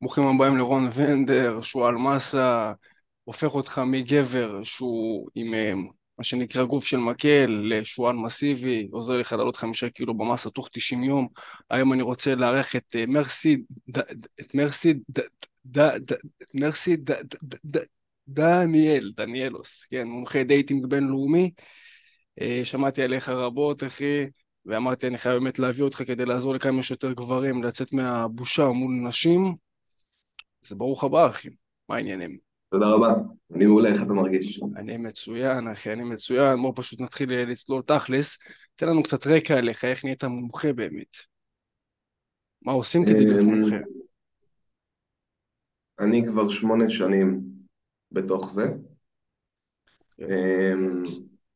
ברוכים הבאים לרון ונדר, שועל מסה, הופך אותך מגבר שהוא עם אה, מה שנקרא גוף של מקל לשועל מסיבי, עוזר לך לעלות חמישה קילו במסה תוך 90 יום. היום אני רוצה לארח את אה, מרסי, את מרסי, את מרסי דניאל, דניאלוס, כן, מומחה dating בינלאומי. אה, שמעתי עליך רבות, אחי, ואמרתי, אני חייב באמת להביא אותך כדי לעזור לכמה שיותר גברים לצאת מהבושה מול נשים. אז ברוך הבא, אחי. מה העניינים? תודה רבה, אני מעולה, איך אתה מרגיש? אני מצוין, אחי, אני מצוין. בואו פשוט נתחיל אה, לצלול תכלס. תן לנו קצת רקע עליך, איך נהיית מומחה באמת. מה עושים כדי להיות אמ, מומחה? אני כבר שמונה שנים בתוך זה. כן. אמ,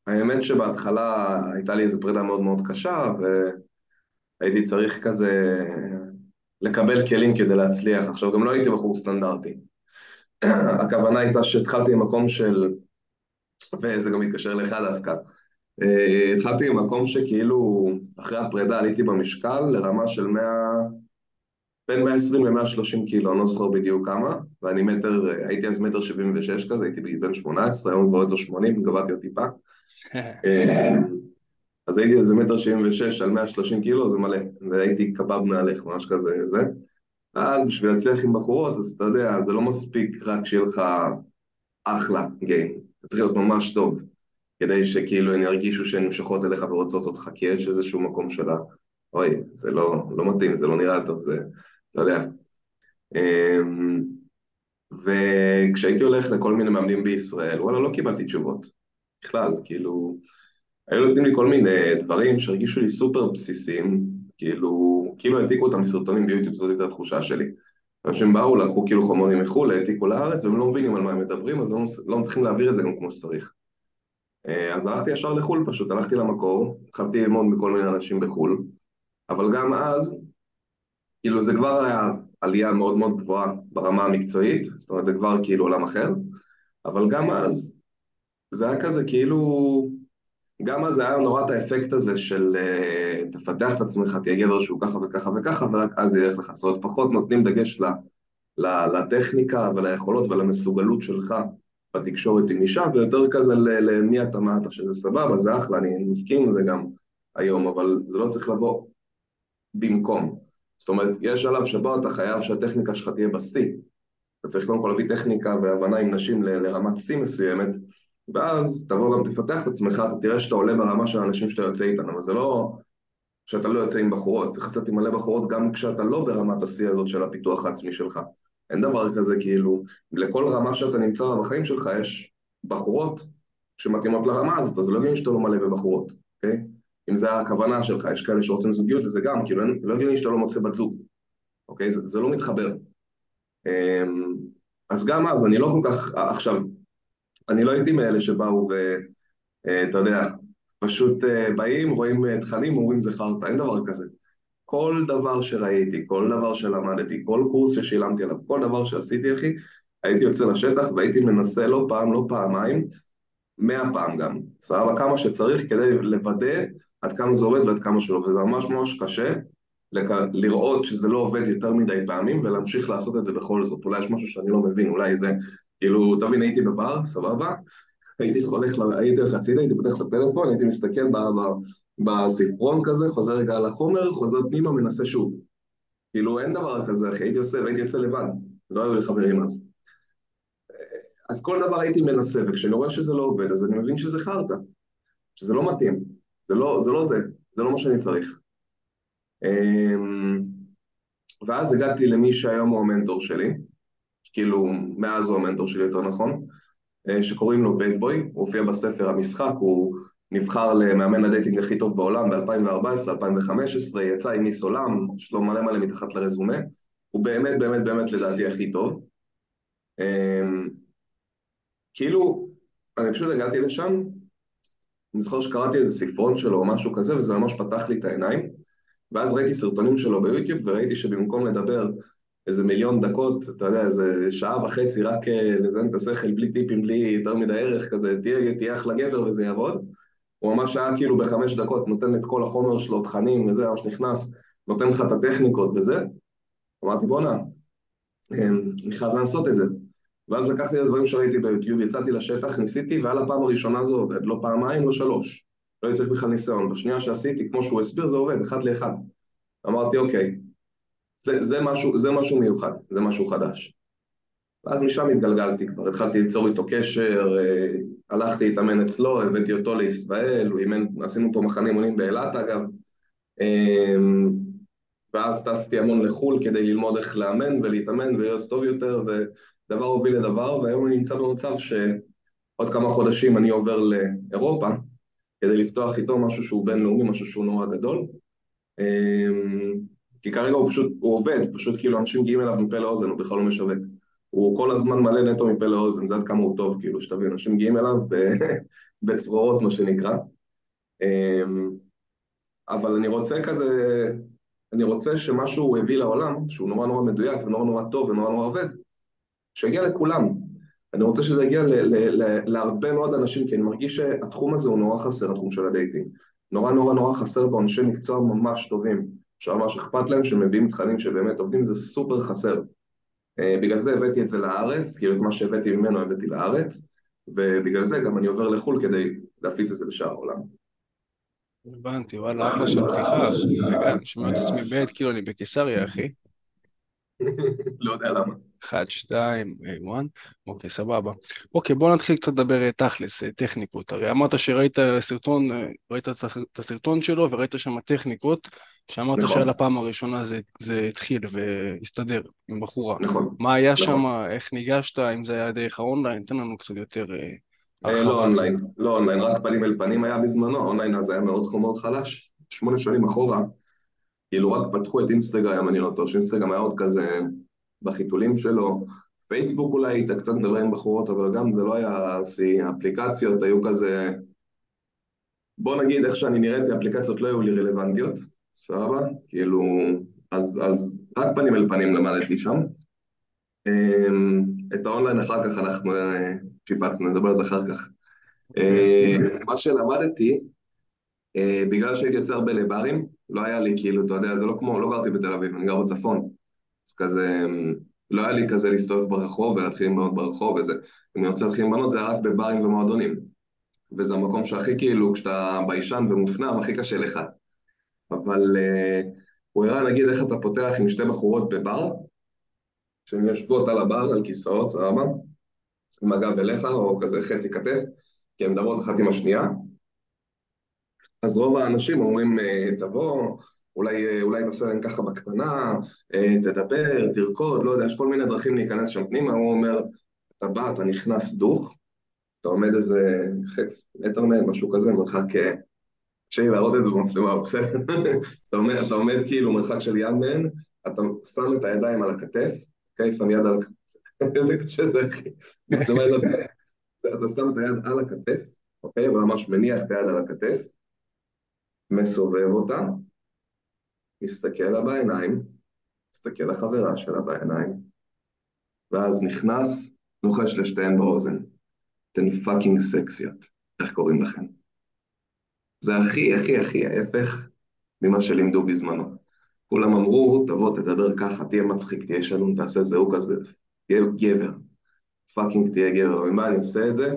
האמת שבהתחלה הייתה לי איזו פרידה מאוד מאוד קשה, והייתי צריך כזה לקבל כלים כדי להצליח. עכשיו, גם לא הייתי בחור סטנדרטי. הכוונה הייתה שהתחלתי ממקום של, וזה גם מתקשר לך דווקא, אה, התחלתי ממקום שכאילו אחרי הפרידה עליתי במשקל לרמה של 100... בין 120 ל-130 קילו, אני לא זוכר בדיוק כמה, ואני מטר, הייתי אז מטר 76 כזה, הייתי בן 18, היום כבר יותר 80, גבהתי עוד טיפה. אז הייתי איזה מטר 76 על 130 קילו, זה מלא, והייתי קבב מהלך, ממש כזה, זה. אז בשביל להצליח עם בחורות, אז אתה יודע, זה לא מספיק רק שיהיה לך אחלה גיים, זה צריך להיות ממש טוב, כדי שכאילו הן ירגישו שהן נמשכות אליך ורוצות אותך, כי יש איזשהו מקום שלה, אוי, זה לא, לא מתאים, זה לא נראה טוב, זה, אתה יודע. אמ, וכשהייתי הולך לכל מיני מאמנים בישראל, וואלה, לא קיבלתי תשובות. בכלל, כאילו, היו נותנים לי כל מיני דברים שהרגישו לי סופר בסיסיים, כאילו, כאילו העתיקו אותם מסרטונים ביוטיוב, זאת הייתה התחושה שלי. אנשים באו, לקחו כאילו חומרים מחו"ל, העתיקו לארץ, והם לא מבינים על מה הם מדברים, אז הם לא מצליחים להעביר את זה גם כמו שצריך. אה, אז הלכתי ישר לחו"ל פשוט, הלכתי למקור, התחלתי ללמוד מכל מיני אנשים בחו"ל, אבל גם אז, כאילו זה כבר היה עלייה מאוד מאוד גבוהה ברמה המקצועית, זאת אומרת זה כבר כאילו עולם אחר, אבל גם אז זה היה כזה כאילו, גם אז היה נורא את האפקט הזה של uh, תפתח את עצמך, תהיה גבר שהוא ככה וככה וככה, ורק אז ילך לך, זאת אומרת פחות נותנים דגש ל, ל, לטכניקה וליכולות ולמסוגלות שלך בתקשורת עם אישה, ויותר כזה למי אתה מה אתה, שזה סבבה, זה אחלה, אני מסכים עם זה גם היום, אבל זה לא צריך לבוא במקום. זאת אומרת, יש שלב שבו אתה חייב שהטכניקה שלך תהיה בשיא. אתה צריך קודם כל להביא טכניקה והבנה עם נשים לרמת שיא מסוימת, ואז תבוא גם תפתח את עצמך, אתה תראה שאתה עולה ברמה של האנשים שאתה יוצא איתן, אבל זה לא שאתה לא יוצא עם בחורות, צריך לצאת עם מלא בחורות גם כשאתה לא ברמת השיא הזאת של הפיתוח העצמי שלך. אין דבר כזה כאילו, לכל רמה שאתה נמצא בחיים שלך יש בחורות שמתאימות לרמה הזאת, אז לא הגיוני שאתה לא מלא בבחורות, אוקיי? אם זה הכוונה שלך, יש כאלה שרוצים זוגיות וזה גם, כאילו לא הגיוני שאתה לא מוצא בת זוג, אוקיי? זה, זה לא מתחבר. אמ, אז גם אז, אני לא כל כך, עכשיו, אני לא הייתי מאלה שבאו ואתה יודע, פשוט אה, באים, רואים אה, תכנים, אומרים זה חרטא, אין דבר כזה. כל דבר שראיתי, כל דבר שלמדתי, כל קורס ששילמתי עליו, כל דבר שעשיתי, אחי, הייתי יוצא לשטח והייתי מנסה לא פעם, לא פעמיים, מאה פעם גם, סבבה, כמה שצריך כדי לוודא עד כמה זה עובד ועד כמה שלא, וזה ממש ממש קשה לראות שזה לא עובד יותר מדי פעמים ולהמשיך לעשות את זה בכל זאת. אולי יש משהו שאני לא מבין, אולי זה, כאילו, תבין, הייתי בבר, סבבה, הייתי הולך, הייתי הולך הצידה, הייתי פותח את הפלאפון, הייתי מסתכל בספרון כזה, חוזר רגע על החומר, חוזר פנימה, מנסה שוב. כאילו, אין דבר כזה, אחי, הייתי עושה, והייתי יוצא לבד, לא היו לי חברים אז. אז כל דבר הייתי מנסה, וכשאני רואה שזה לא עובד, אז אני מבין שזה חרטא, שזה לא מתאים, זה לא זה, לא זה, זה לא מה שאני צריך. אמ, ואז הגעתי למי שהיום הוא המנטור שלי, כאילו, מאז הוא המנטור שלי יותר נכון, אה, שקוראים לו Bad Boy, הוא הופיע בספר המשחק, הוא נבחר למאמן ה dating הכי טוב בעולם ב-2014-2015, יצא עם מיס עולם, יש לו מלא מלא מתחת לרזומה, הוא באמת באמת באמת לדעתי הכי טוב. אמ, כאילו, אני פשוט הגעתי לשם, אני זוכר שקראתי איזה ספרון שלו או משהו כזה, וזה ממש פתח לי את העיניים, ואז ראיתי סרטונים שלו ביוטיוב, וראיתי שבמקום לדבר איזה מיליון דקות, אתה יודע, איזה שעה וחצי רק אה, לזיין את השכל, בלי טיפים, בלי יותר מדי ערך, כזה, תהיה, תהיה אחלה גבר וזה יעבוד. הוא ממש היה כאילו בחמש דקות נותן את כל החומר שלו, תכנים וזה, ממש נכנס, נותן לך את הטכניקות וזה. אמרתי, בואנה, אני חייב לעשות את זה. ואז לקחתי את הדברים שראיתי ביוטיוב, יצאתי לשטח, ניסיתי, ועל הפעם הראשונה זה עובד, לא פעמיים, לא שלוש. לא צריך בכלל ניסיון. בשנייה שעשיתי, כמו שהוא הסביר, זה עובד, אחד לאחד. אמרתי, אוקיי, זה, זה, משהו, זה משהו מיוחד, זה משהו חדש. ואז משם התגלגלתי כבר, התחלתי ליצור איתו קשר, אה, הלכתי להתאמן אצלו, הבאתי אותו לישראל, הוא אימן, עשינו פה מחנה אימונים באילת אגב, אמ, ואז טסתי המון לחו"ל כדי ללמוד איך לאמן ולהתאמן ולהיות טוב יותר, ודבר הוביל לדבר, והיום אני נמצא במצב שעוד כמה חודשים אני עובר לאירופה, כדי לפתוח איתו משהו שהוא בינלאומי, משהו שהוא נורא גדול. כי כרגע הוא פשוט, הוא עובד, פשוט כאילו אנשים מגיעים אליו מפה לאוזן, הוא בכלל לא משווק. הוא כל הזמן מלא נטו מפה לאוזן, זה עד כמה הוא טוב, כאילו, שתבין, אנשים מגיעים אליו בצרורות, מה שנקרא. אמ, אבל אני רוצה כזה, אני רוצה שמה שהוא הביא לעולם, שהוא נורא נורא מדויק ונורא נורא טוב ונורא נורא עובד, שיגיע לכולם. אני רוצה שזה יגיע להרבה מאוד אנשים, כי אני מרגיש שהתחום הזה הוא נורא חסר, התחום של ה dating. נורא נורא נורא חסר בו אנשי מקצוע ממש טובים, שממש אכפת להם, שמביאים תכנים שבאמת עובדים, זה סופר חסר. אה, בגלל זה הבאתי את זה לארץ, כאילו את מה שהבאתי ממנו הבאתי לארץ, ובגלל זה גם אני עובר לחו"ל כדי להפיץ את זה בשאר העולם. הבנתי, וואלה, אחלה של פתיחה. אני שומע את עצמי ב', כאילו אני בקיסריה, אחי. לא יודע למה. אחד, שתיים, וואן, אוקיי, סבבה. אוקיי, בוא נתחיל קצת לדבר אה, תכלס, אה, טכניקות. הרי אמרת שראית סרטון, ראית את הסרטון שלו וראית שם טכניקות, שאמרת נכון. שעל הפעם הראשונה זה, זה התחיל והסתדר עם בחורה. נכון. מה היה נכון. שם, איך ניגשת, אם זה היה דרך האונליין, תן לנו קצת יותר... אה, לא אונליין, לא אונליין, רק פנים אל פנים היה בזמנו, אונליין אז היה מאוד מאוד חלש, שמונה שנים אחורה, כאילו רק פתחו את אינסטגרם, אני לא טוב, שאינסטגרם היה עוד כזה בחיתולים שלו, פייסבוק אולי היית קצת מדבר עם בחורות, אבל גם זה לא היה שיא, האפליקציות היו כזה, בוא נגיד איך שאני נראיתי, האפליקציות לא היו לי רלוונטיות, סבבה? כאילו, אז, אז רק פנים אל פנים למדתי שם. אמ, את האונליין אחר כך אנחנו אה, שיפצנו, נדבר על זה אחר כך. אוקיי. אה, מה שלמדתי, אה, בגלל שהייתי יוצא הרבה לברים, לא היה לי כאילו, אתה יודע, זה לא כמו, לא גרתי בתל אביב, אני גר בצפון. אז כזה, אמ, לא היה לי כזה להסתובב ברחוב ולהתחיל עם בנות ברחוב וזה. אם אני רוצה להתחיל עם בנות זה היה רק בברים ומועדונים. וזה המקום שהכי כאילו, כשאתה ביישן ומופנם, הכי קשה לך. אבל uh, הוא הראה נגיד איך אתה פותח עם שתי בחורות בבר, שהן יושבות על הבר, על כיסאות, סבבה, עם הגב אליך, או כזה חצי כתף, כי הן מדברות אחת עם השנייה. אז רוב האנשים אומרים, אה, תבוא, אולי, אה, אולי תעשה להם ככה בקטנה, תדבר, תרקוד, לא יודע, יש כל מיני דרכים להיכנס שם פנימה, הוא אומר, אתה בא, אתה נכנס דוך, אתה עומד איזה חץ, מטר מהם, משהו כזה, מרחק קשה לי להראות את זה במצלמה, בסדר? אתה, עומד, אתה עומד כאילו מרחק של יד מהן, אתה שם את הידיים על הכתף, אוקיי? שם יד על הכתף. איזה קשה זה, אחי. אתה שם את היד על הכתף, אוקיי? וממש מניח את היד על הכתף, מסובב אותה, מסתכל לה בעיניים, מסתכל לחברה שלה בעיניים, ואז נכנס, לוחש לשתיהן באוזן. אתן fucking סקסיות. איך קוראים לכם? זה הכי הכי הכי ההפך ממה שלימדו בזמנו. כולם אמרו, תבוא, תדבר ככה, תהיה מצחיק, תהיה שלום, תעשה זהו כזה, תהיה גבר. fucking תהיה גבר. ומה אני עושה את זה?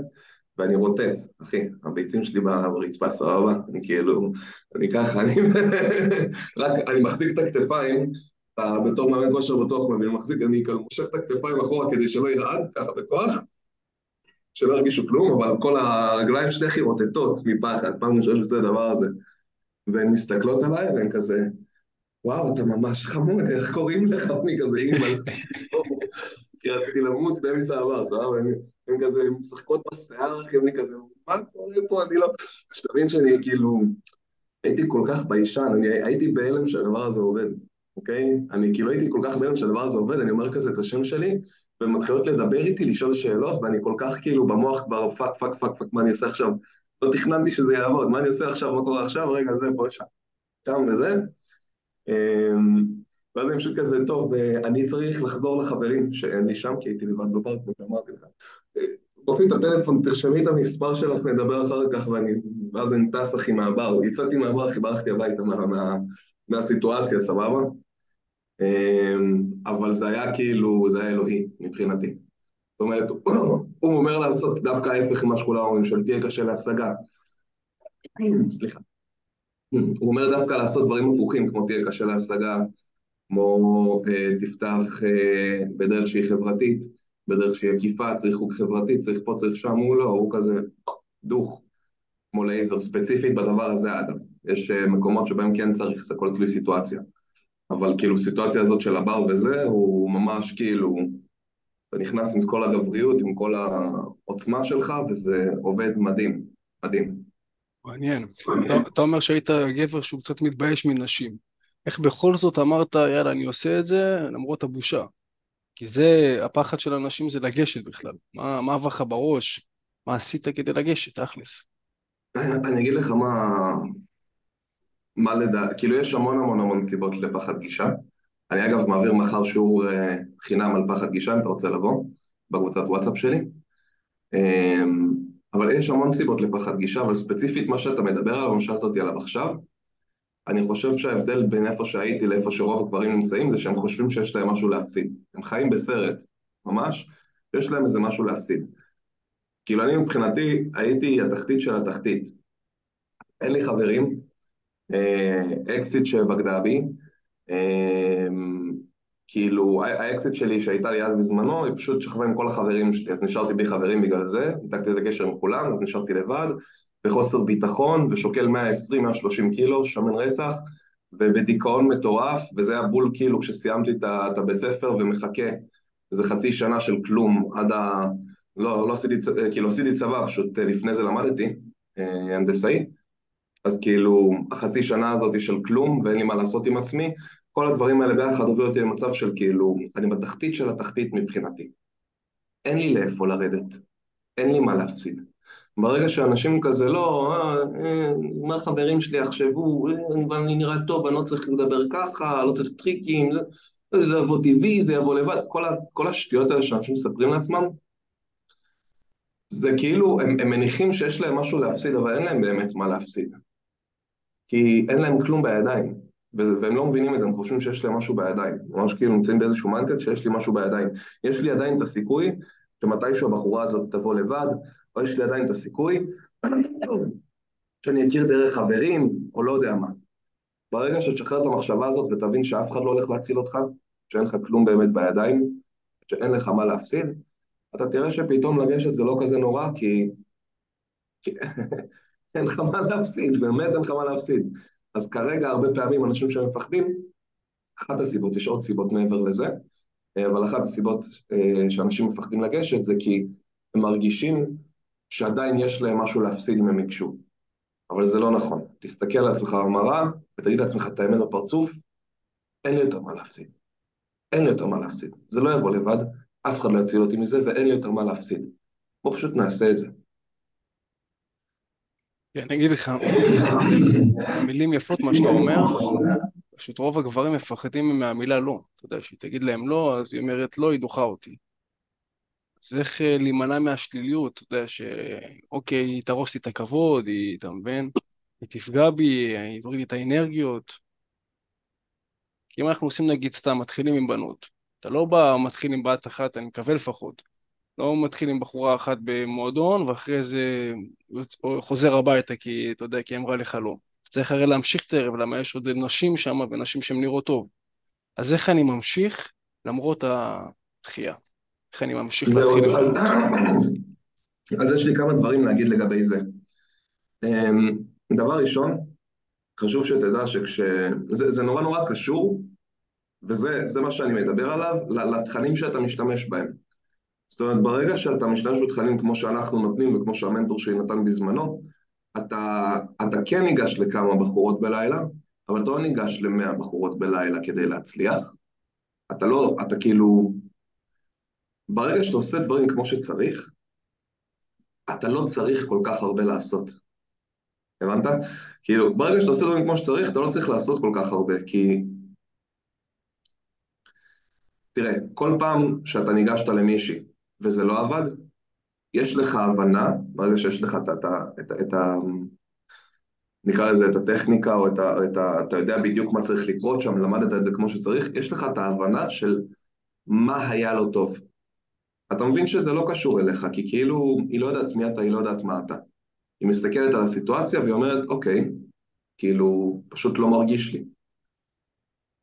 ואני רוטט, אחי, הביצים שלי ברצפה סבבה, אני כאילו, אני ככה, אני רק, אני מחזיק את הכתפיים, בתור מאמן כושר בטוח מבין, מחזיק, אני כאילו מושך את הכתפיים אחורה כדי שלא ירעד, ככה בכוח, שלא ירגישו כלום, אבל כל הרגליים שלי הכי רוטטות מפחד, פעם ראשונה את הדבר הזה. והן מסתכלות עליי, והן כזה, וואו, אתה ממש חמוד, איך קוראים לך? אני כזה אימא, כי רציתי למות באמצע העבר, סבבה? הן כזה משחקות בשיער, אחי, אני כזה, מה קורה פה? אני לא... שתבין שאני כאילו, הייתי כל כך ביישן, אני הייתי בהלם שהדבר הזה עובד, אוקיי? אני כאילו הייתי כל כך בהלם שהדבר הזה עובד, אני אומר כזה את השם שלי, והן מתחילות לדבר איתי, לשאול שאלות, ואני כל כך כאילו במוח כבר fuck, fuck, fuck, fuck, מה אני עושה עכשיו? לא תכננתי שזה יעבוד, מה אני עושה עכשיו, מה קורה עכשיו? רגע, זה פה, שם, שם וזה. ואז אני פשוט כזה, טוב, אני צריך לחזור לחברים שאין לי שם, כי הייתי לבד בבר, כמו שאמרתי לך. רוצים את הפלאפון, תרשמי את המספר שלך, נדבר אחר כך, ואני, ואז אני טס אחי מהבר. יצאתי מהבר, אחי, ברחתי הביתה מה, מה, מהסיטואציה, סבבה? אמ, אבל זה היה כאילו, זה היה אלוהי מבחינתי. זאת אומרת, הוא אומר לעשות דווקא ההפך ממה שכולם אומרים, של תהיה קשה להשגה. סליחה. הוא אומר דווקא לעשות דברים הפוכים, כמו תהיה קשה להשגה, כמו אה, תפתח אה, בדרך שהיא חברתית, בדרך שהיא עקיפה, צריך חוג חברתי, צריך פה, צריך שם, הוא לא, הוא כזה דוך, כמו לייזר, ספציפית בדבר הזה אגב. יש אה, מקומות שבהם כן צריך, זה כל תלוי סיטואציה. אבל כאילו בסיטואציה הזאת של הבר וזה, הוא ממש כאילו, אתה נכנס עם כל הגבריות, עם כל העוצמה שלך, וזה עובד מדהים, מדהים. מעניין. אתה אומר שהיית גבר שהוא קצת מתבייש מנשים. איך בכל זאת אמרת, יאללה, אני עושה את זה למרות הבושה? כי זה, הפחד של אנשים זה לגשת בכלל. מה, מה עבר לך בראש? מה עשית כדי לגשת, תכלס? אני אגיד לך מה, מה לדע... כאילו יש המון המון המון סיבות לפחד גישה. אני אגב מעביר מחר שיעור אה, חינם על פחד גישה, אם אתה רוצה לבוא, בקבוצת וואטסאפ שלי. אה, אבל יש המון סיבות לפחד גישה, אבל ספציפית מה שאתה מדבר עליו, שאלת אותי עליו עכשיו, אני חושב שההבדל בין איפה שהייתי לאיפה שרוב הגברים נמצאים זה שהם חושבים שיש להם משהו להפסיד. הם חיים בסרט, ממש, יש להם איזה משהו להפסיד. כאילו אני מבחינתי הייתי התחתית של התחתית. אין לי חברים, אה, אקסית שבגדה בי, אה, כאילו האקסית שלי שהייתה לי אז בזמנו, היא פשוט שכבה עם כל החברים שלי, אז נשארתי בלי חברים בגלל זה, ניתקתי את הקשר עם כולם, אז נשארתי לבד, בחוסר ביטחון, ושוקל 120-130 קילו, שמן רצח, ובדיכאון מטורף, וזה היה בול כאילו כשסיימתי את הבית ספר ומחכה איזה חצי שנה של כלום עד ה... לא, לא עשיתי, כאילו עשיתי צבא, פשוט לפני זה למדתי, אה, הנדסאי, אז כאילו החצי שנה הזאת של כלום ואין לי מה לעשות עם עצמי, כל הדברים האלה ביחד הובילו אותי למצב של כאילו, אני בתחתית של התחתית מבחינתי. אין לי לאיפה לרדת, אין לי מה להפסיד. ברגע שאנשים כזה לא, אה, אה, מה החברים שלי יחשבו, אה, אני נראה טוב, אני לא צריך לדבר ככה, לא צריך טריקים, זה, זה יבוא טבעי, זה יבוא לבד, כל, ה, כל השטויות האלה שאנשים מספרים לעצמם, זה כאילו, הם, הם מניחים שיש להם משהו להפסיד, אבל אין להם באמת מה להפסיד. כי אין להם כלום בידיים, והם לא מבינים את זה, הם חושבים שיש להם משהו בידיים. ממש כאילו נמצאים באיזשהו mindset שיש לי משהו בידיים. יש לי עדיין את הסיכוי שמתישהו הבחורה הזאת תבוא לבד, או יש לי עדיין את הסיכוי שאני אכיר דרך חברים, או לא יודע מה. ברגע שתשחרר את המחשבה הזאת ותבין שאף אחד לא הולך להציל אותך, שאין לך כלום באמת בידיים, שאין לך מה להפסיד, אתה תראה שפתאום לגשת זה לא כזה נורא, כי... אין לך מה להפסיד, באמת אין לך מה להפסיד. אז כרגע הרבה פעמים אנשים שמפחדים, אחת הסיבות, יש עוד סיבות מעבר לזה, אבל אחת הסיבות אה, שאנשים מפחדים לגשת זה כי הם מרגישים שעדיין יש להם משהו להפסיד אם הם ייגשו. אבל זה לא נכון. תסתכל על עצמך במראה ותגיד לעצמך את האמת בפרצוף, אין לי יותר מה להפסיד. אין לי יותר מה להפסיד. זה לא יבוא לבד, אף אחד לא יציל אותי מזה ואין לי יותר מה להפסיד. בוא פשוט נעשה את זה. כן, אני אגיד לך, מילים יפות מה שאתה אומר, פשוט רוב הגברים מפחדים מהמילה לא. אתה יודע, שהיא תגיד להם לא, אז היא אומרת לא, היא דוחה אותי. איך אה, להימנע מהשליליות, אתה יודע, שאוקיי, היא תהרוס לי את הכבוד, היא, אתה מבין? היא תפגע בי, היא תוריד לי את האנרגיות. כי אם אנחנו עושים נגיד סתם, מתחילים עם בנות, אתה לא בא, מתחיל עם בת אחת, אני מקווה לפחות. לא מתחיל עם בחורה אחת במועדון, ואחרי זה חוזר הביתה, כי אתה יודע, כי אמרה לך לא. צריך הרי להמשיך את הערב, למה יש עוד נשים שם, ונשים שהן נראות טוב. אז איך אני ממשיך למרות הדחייה? איך אני ממשיך להתחיל? אז, אז יש לי כמה דברים להגיד לגבי זה. אמ, דבר ראשון, חשוב שתדע שכש... זה, זה נורא נורא קשור, וזה מה שאני מדבר עליו, לתכנים שאתה משתמש בהם. זאת אומרת, ברגע שאתה משתמש בתכנים כמו שאנחנו נותנים וכמו שהמנטור שלי נתן בזמנו, אתה, אתה כן ניגש לכמה בחורות בלילה, אבל אתה לא ניגש למאה בחורות בלילה כדי להצליח. אתה לא, אתה כאילו... ברגע שאתה עושה דברים כמו שצריך, אתה לא צריך כל כך הרבה לעשות. הבנת? כאילו, ברגע שאתה עושה דברים כמו שצריך, אתה לא צריך לעשות כל כך הרבה, כי... תראה, כל פעם שאתה ניגשת למישהי וזה לא עבד, יש לך הבנה, ברגע שיש לך את, את, את, את, נקרא לזה את הטכניקה, או את ה, את ה... אתה יודע בדיוק מה צריך לקרות שם, למדת את זה כמו שצריך, יש לך את ההבנה של מה היה לא טוב. אתה מבין שזה לא קשור אליך, כי כאילו היא לא יודעת מי אתה, היא לא יודעת מה אתה. היא מסתכלת על הסיטואציה והיא אומרת, אוקיי, כאילו, פשוט לא מרגיש לי.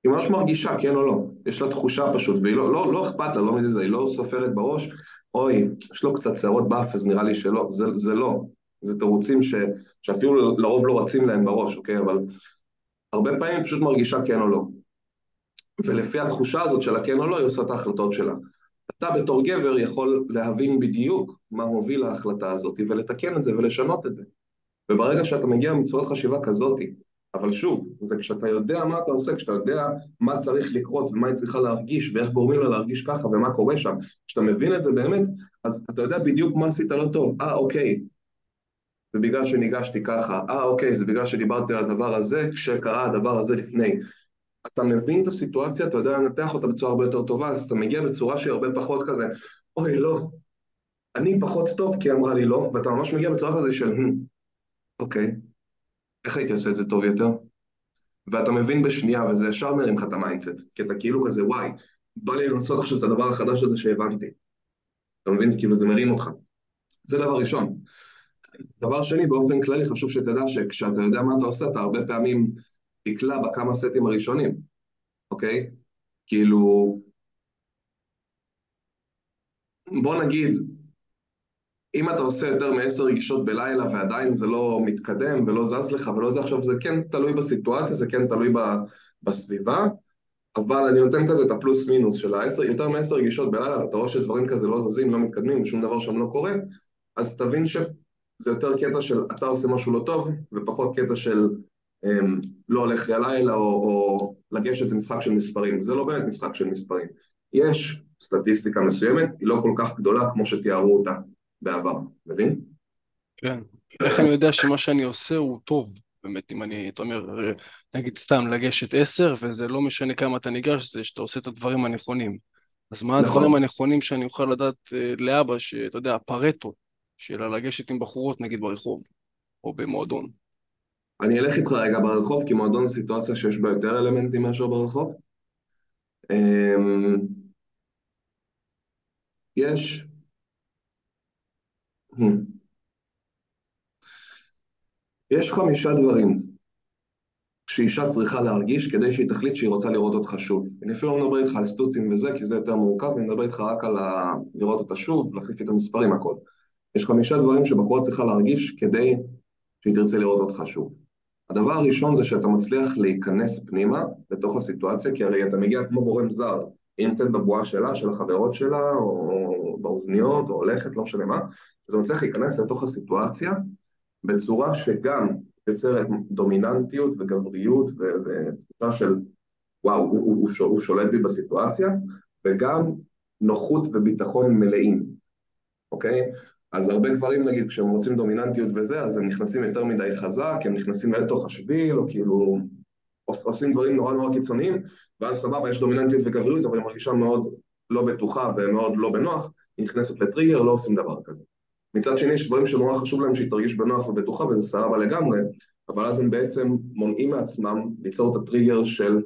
היא ממש מרגישה, כן או לא. יש לה תחושה פשוט, והיא לא, לא, לא אכפת לה, לא מזה, היא לא סופרת בראש, אוי, יש לו קצת שערות באף, אז נראה לי שלא. זה, זה לא. זה תירוצים ש, שאפילו לרוב לא רצים להם בראש, אוקיי? אבל הרבה פעמים היא פשוט מרגישה כן או לא. ולפי התחושה הזאת של הכן או לא, היא עושה את ההחלטות שלה. אתה בתור גבר יכול להבין בדיוק מה הוביל להחלטה הזאת ולתקן את זה ולשנות את זה. וברגע שאתה מגיע מצורת חשיבה כזאת, אבל שוב, זה כשאתה יודע מה אתה עושה, כשאתה יודע מה צריך לקרות ומה היא צריכה להרגיש ואיך גורמים לה להרגיש ככה ומה קורה שם, כשאתה מבין את זה באמת, אז אתה יודע בדיוק מה עשית לא טוב. אה, אוקיי, זה בגלל שניגשתי ככה. אה, אוקיי, זה בגלל שדיברתי על הדבר הזה כשקרה הדבר הזה לפני. אתה מבין את הסיטואציה, אתה יודע לנתח אותה בצורה הרבה יותר טובה, אז אתה מגיע בצורה שהיא הרבה פחות כזה, אוי, לא, אני פחות טוב כי אמרה לי לא, ואתה ממש מגיע בצורה כזה של, אוקיי, איך הייתי עושה את זה טוב יותר? ואתה מבין בשנייה, וזה ישר מרים לך את ה mindset, כי אתה כאילו כזה, וואי, בא לי לנסות עכשיו את הדבר החדש הזה שהבנתי. אתה מבין? זה כאילו, זה מרים אותך. זה דבר ראשון. דבר שני, באופן כללי חשוב שתדע שכשאתה יודע מה אתה עושה, אתה הרבה פעמים תקלע בכמה סטים הראשונים, אוקיי? כאילו, בוא נגיד, אם אתה עושה יותר מעשר רגישות בלילה ועדיין זה לא מתקדם ולא זז לך ולא זה עכשיו, זה כן תלוי בסיטואציה, זה כן תלוי בסביבה, אבל אני נותן כזה את הפלוס מינוס של העשר, יותר מעשר רגישות בלילה, ואתה רואה שדברים כזה לא זזים, לא מתקדמים, ושום דבר שם לא קורה, אז תבין שזה יותר קטע של אתה עושה משהו לא טוב, ופחות קטע של לא הולך לי הלילה, או, או לגשת זה משחק של מספרים. זה לא באמת משחק של מספרים. יש סטטיסטיקה מסוימת, היא לא כל כך גדולה כמו שתיארו אותה בעבר, מבין? כן. איך אני יודע שמה שאני עושה הוא טוב? באמת, אם אני, אתה אומר, נגיד סתם לגשת עשר, וזה לא משנה כמה אתה ניגש, זה שאתה עושה את הדברים הנכונים. אז מה נכון. הדברים הנכונים שאני אוכל לדעת אה, לאבא, שאתה יודע, הפרטו, של לגשת עם בחורות נגיד ברחוב, או במועדון. אני אלך איתך רגע ברחוב, כי מועדון זה סיטואציה שיש בה יותר אלמנטים מאשר ברחוב. אמ, יש... יש חמישה דברים שאישה צריכה להרגיש כדי שהיא תחליט שהיא רוצה לראות אותך שוב. אני אפילו לא מדבר איתך על סטוצים וזה, כי זה יותר מורכב, אני מדבר איתך רק על ה... לראות אותה שוב, להחליף את המספרים, הכל. יש חמישה דברים שבחורה צריכה להרגיש כדי שהיא תרצה לראות אותך שוב. הדבר הראשון זה שאתה מצליח להיכנס פנימה לתוך הסיטואציה, כי הרי אתה מגיע כמו גורם זר, היא נמצאת בבועה שלה, של החברות שלה, או באוזניות, או הולכת, לא משנה מה, אתה מצליח להיכנס לתוך הסיטואציה בצורה שגם יוצרת דומיננטיות וגבריות ותחושה של וואו, הוא, הוא, הוא, הוא שולט בי בסיטואציה, וגם נוחות וביטחון מלאים, אוקיי? אז הרבה גברים נגיד כשהם רוצים דומיננטיות וזה, אז הם נכנסים יותר מדי חזק, הם נכנסים לתוך השביל, או כאילו עושים דברים נורא נורא קיצוניים, ואז סבבה, יש דומיננטיות וגבריות, אבל היא מרגישה מאוד לא בטוחה ומאוד לא בנוח, היא נכנסת לטריגר, לא עושים דבר כזה. מצד שני, יש דברים שנורא חשוב להם שהיא תרגיש בנוח ובטוחה, וזה סבבה לגמרי, אבל אז הם בעצם מונעים מעצמם ליצור את הטריגר של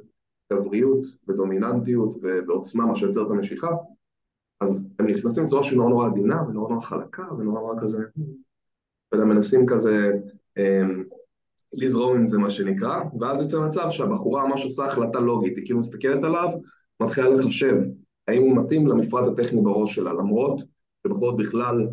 גבריות ודומיננטיות ועוצמה, מה שיוצר את המשיכה, אז הם נכנסים בצורה שהיא נורא נורא עדינה ונורא נורא חלקה ונורא נורא כזה, והם מנסים כזה אמ, לזרום עם זה מה שנקרא, ואז יוצא מצב שהבחורה ממש עושה החלטה לוגית, היא כאילו מסתכלת עליו, מתחילה לחשב האם הוא מתאים למפרט הטכני בראש שלה, למרות שבחורות בכלל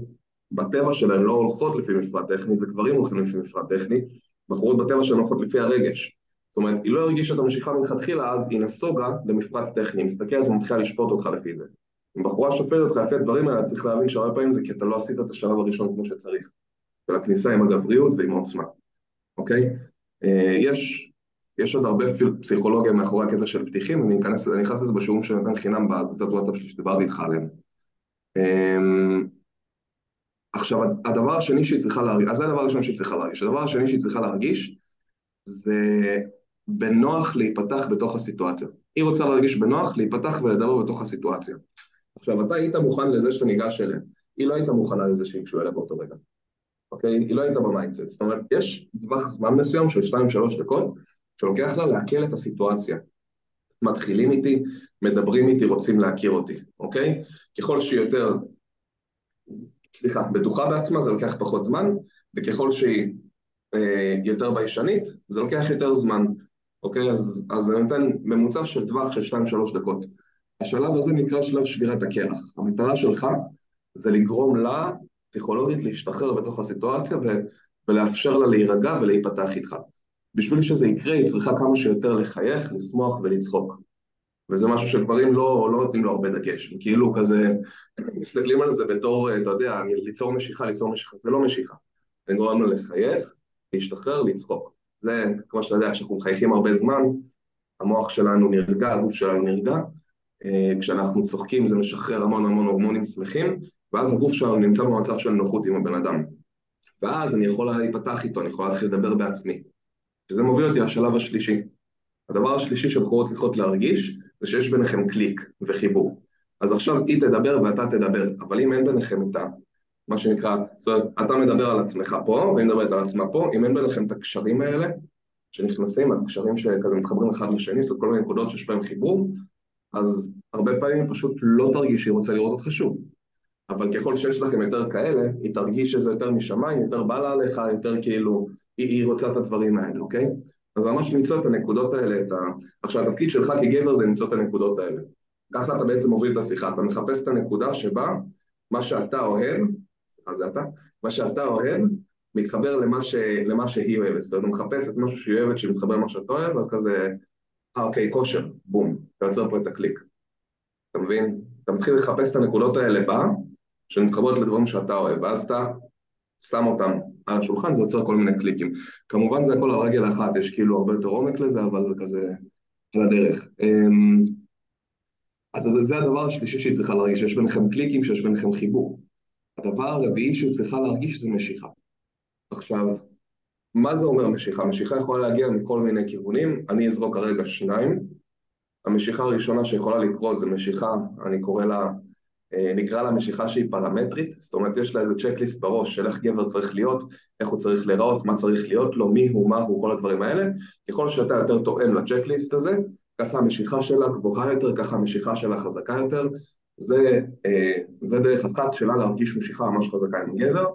בטבע שלהן לא הולכות לפי מפרט טכני, זה גברים הולכים לפי מפרט טכני, בחורות בטבע שלהן הולכות לפי הרגש. זאת אומרת, היא לא הרגישה את המשיכה מלכתחילה, אז היא נסוגה למפרט טכני, מסתכלת ומתחילה לשפוט אותך לפי זה. אם בחורה שופטת אותך לפי הדברים האלה, צריך להבין שהרבה פעמים זה כי אתה לא עשית את השלב הראשון כמו שצריך. של הכניסה עם הגבריות ועם העוצמה, אוקיי? אה, יש, יש עוד הרבה פסיכולוגיה מאחורי הקטע של פתיחים, אני אכנס, אני נכנס לזה בשיעורים שנתן חינם בקבוצת וואטסאפ שלי שדיברתי איתך עליהם. אמ, עכשיו, הדבר השני שהיא צריכה להרגיש, אז זה הדבר הראשון שהיא צריכה להרגיש. הדבר השני שהיא צריכה להרגיש זה בנוח להיפתח בתוך הסיטואציה. היא רוצה להרגיש בנוח, להיפתח ולדבר בתוך הסיטואציה. עכשיו, אתה היית מוכן לזה שאתה ניגש אליה, היא לא הייתה מוכנה לזה שיגשו אליה באותו רגע. אוקיי? היא לא הייתה ב mindset. זאת אומרת, יש טווח זמן מסוים של 2-3 דקות שלוקח לה לעכל את הסיטואציה. מתחילים איתי, מדברים איתי, רוצים להכיר אותי, אוקיי? ככל שהיא יותר, סליחה, בטוחה בעצמה זה לוקח פחות זמן, וככל שהיא אה, יותר ביישנית, זה לוקח יותר זמן, אוקיי? אז, אז זה נותן ממוצע של טווח של 2-3 דקות. השלב הזה נקרא שלב שבירת הקרח. המטרה שלך זה לגרום לה, פסיכולוגית, להשתחרר בתוך הסיטואציה ולאפשר לה להירגע ולהיפתח איתך. בשביל שזה יקרה, היא צריכה כמה שיותר לחייך, לשמוח ולצחוק. וזה משהו שגברים לא, לא נותנים לו הרבה דגש, הם כאילו כזה, מסתכלים על זה בתור, אתה יודע, ליצור משיכה, ליצור משיכה, זה לא משיכה. זה גורם לו לחייך, להשתחרר, לצחוק. זה, כמו שאתה יודע, כשאנחנו מחייכים הרבה זמן, המוח שלנו נרגע, הגוף שלנו נרגע, כשאנחנו צוחקים זה משחרר המון המון הורמונים שמחים, ואז הגוף שלנו נמצא במצב של נוחות עם הבן אדם. ואז אני יכול להיפתח איתו, אני יכול להתחיל לדבר בעצמי. וזה מוביל אותי לשלב השלישי. הדבר השלישי שבחורות צריכות להרגיש, זה שיש ביניכם קליק וחיבור. אז עכשיו היא תדבר ואתה תדבר, אבל אם אין ביניכם את ה... מה שנקרא, זאת אומרת, אתה מדבר על עצמך פה, והיא מדברת על עצמה פה, אם אין ביניכם את הקשרים האלה, שנכנסים, הקשרים שכזה מתחברים אחד לשני, זאת אומרת כל מיני נקודות שיש בהם חיבור, אז הרבה פעמים פשוט לא תרגיש שהיא רוצה לראות אותך שוב. אבל ככל שיש לכם יותר כאלה, היא תרגיש שזה יותר משמיים, יותר בא לה עליך, יותר כאילו, היא, היא רוצה את הדברים האלה, אוקיי? אז ממש למצוא את הנקודות האלה, את ה... עכשיו התפקיד שלך כגבר זה למצוא את הנקודות האלה. ככה אתה בעצם מוביל את השיחה, אתה מחפש את הנקודה שבה מה שאתה אוהב, סליחה זה אתה, מה שאתה אוהב מתחבר למה, ש... למה שהיא אוהבת, זאת אומרת, הוא מחפש את משהו שהיא אוהבת שמתחבר למה שאתה אוהב, אז כזה, אה אוקיי, כושר, בום, אתה יוצר פה את הקליק. אתה מבין? אתה מתחיל לחפש את הנקודות האלה בה, שמתחברות לדברים שאתה אוהב, ואז אתה שם אותם על השולחן, זה יוצר כל מיני קליקים. כמובן זה הכל על רגל אחת, יש כאילו הרבה יותר עומק לזה, אבל זה כזה על הדרך. אמ, אז זה הדבר השלישי שהיא צריכה להרגיש, שיש ביניכם קליקים, שיש ביניכם חיבור. הדבר הרביעי שהיא צריכה להרגיש זה משיכה. עכשיו, מה זה אומר משיכה? משיכה יכולה להגיע מכל מיני כיוונים, אני אזרוק הרגע שניים. המשיכה הראשונה שיכולה לקרות זה משיכה, אני קורא לה אה, נקרא לה משיכה שהיא פרמטרית, זאת אומרת יש לה איזה צ'קליסט בראש של איך גבר צריך להיות, איך הוא צריך להיראות, מה צריך להיות לו, מי הוא, מה הוא, כל הדברים האלה. ככל שאתה יותר תואם לצ'קליסט הזה, ככה המשיכה שלה גבוהה יותר, ככה המשיכה שלה חזקה יותר. זה, אה, זה דרך אחת שלה להרגיש משיכה ממש חזקה עם הגבר.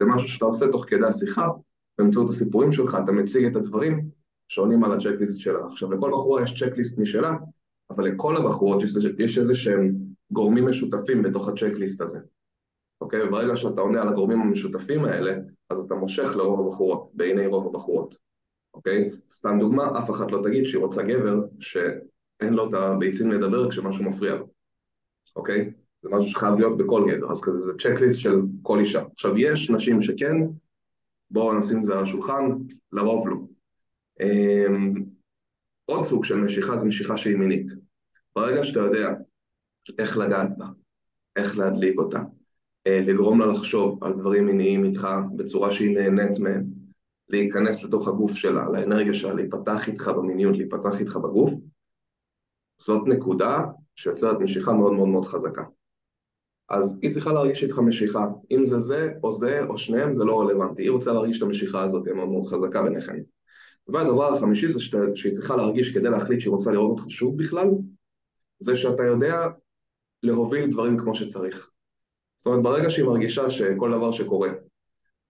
זה משהו שאתה עושה תוך כדי השיחה, באמצעות הסיפורים שלך, אתה מציג את הדברים שעונים על הצ'קליסט שלה. עכשיו, לכל בחורה יש צ'קליסט משלה, אבל לכל הבחורות יש, יש איזה שהם גורמים משותפים בתוך הצ'קליסט הזה. אוקיי? וברגע שאתה עונה על הגורמים המשותפים האלה, אז אתה מושך לרוב הבחורות, בעיני רוב הבחורות. אוקיי? סתם דוגמה, אף אחת לא תגיד שהיא רוצה גבר שאין לו את הביצים לדבר כשמשהו מפריע לו. אוקיי? זה משהו שחייב להיות בכל גבר, אז כזה זה צ'קליסט של כל אישה. עכשיו, יש נשים שכן, בואו נשים את זה על השולחן, לרוב לא. אמ, עוד סוג של משיכה זה משיכה שהיא מינית. ברגע שאתה יודע איך לגעת בה, איך להדליק אותה, אה, לגרום לה לחשוב על דברים מיניים איתך בצורה שהיא נהנית מהם, להיכנס לתוך הגוף שלה, לאנרגיה שלה, להיפתח איתך במיניות, להיפתח איתך בגוף, זאת נקודה שיוצרת משיכה מאוד מאוד מאוד חזקה. אז היא צריכה להרגיש איתך משיכה, אם זה זה או זה או שניהם זה לא רלוונטי, היא רוצה להרגיש את המשיכה הזאת, היא מאוד מאוד חזקה ביניכם. והדבר החמישי זה שאתה, שהיא צריכה להרגיש כדי להחליט שהיא רוצה לראות אותך שוב בכלל, זה שאתה יודע להוביל דברים כמו שצריך. זאת אומרת, ברגע שהיא מרגישה שכל דבר שקורה,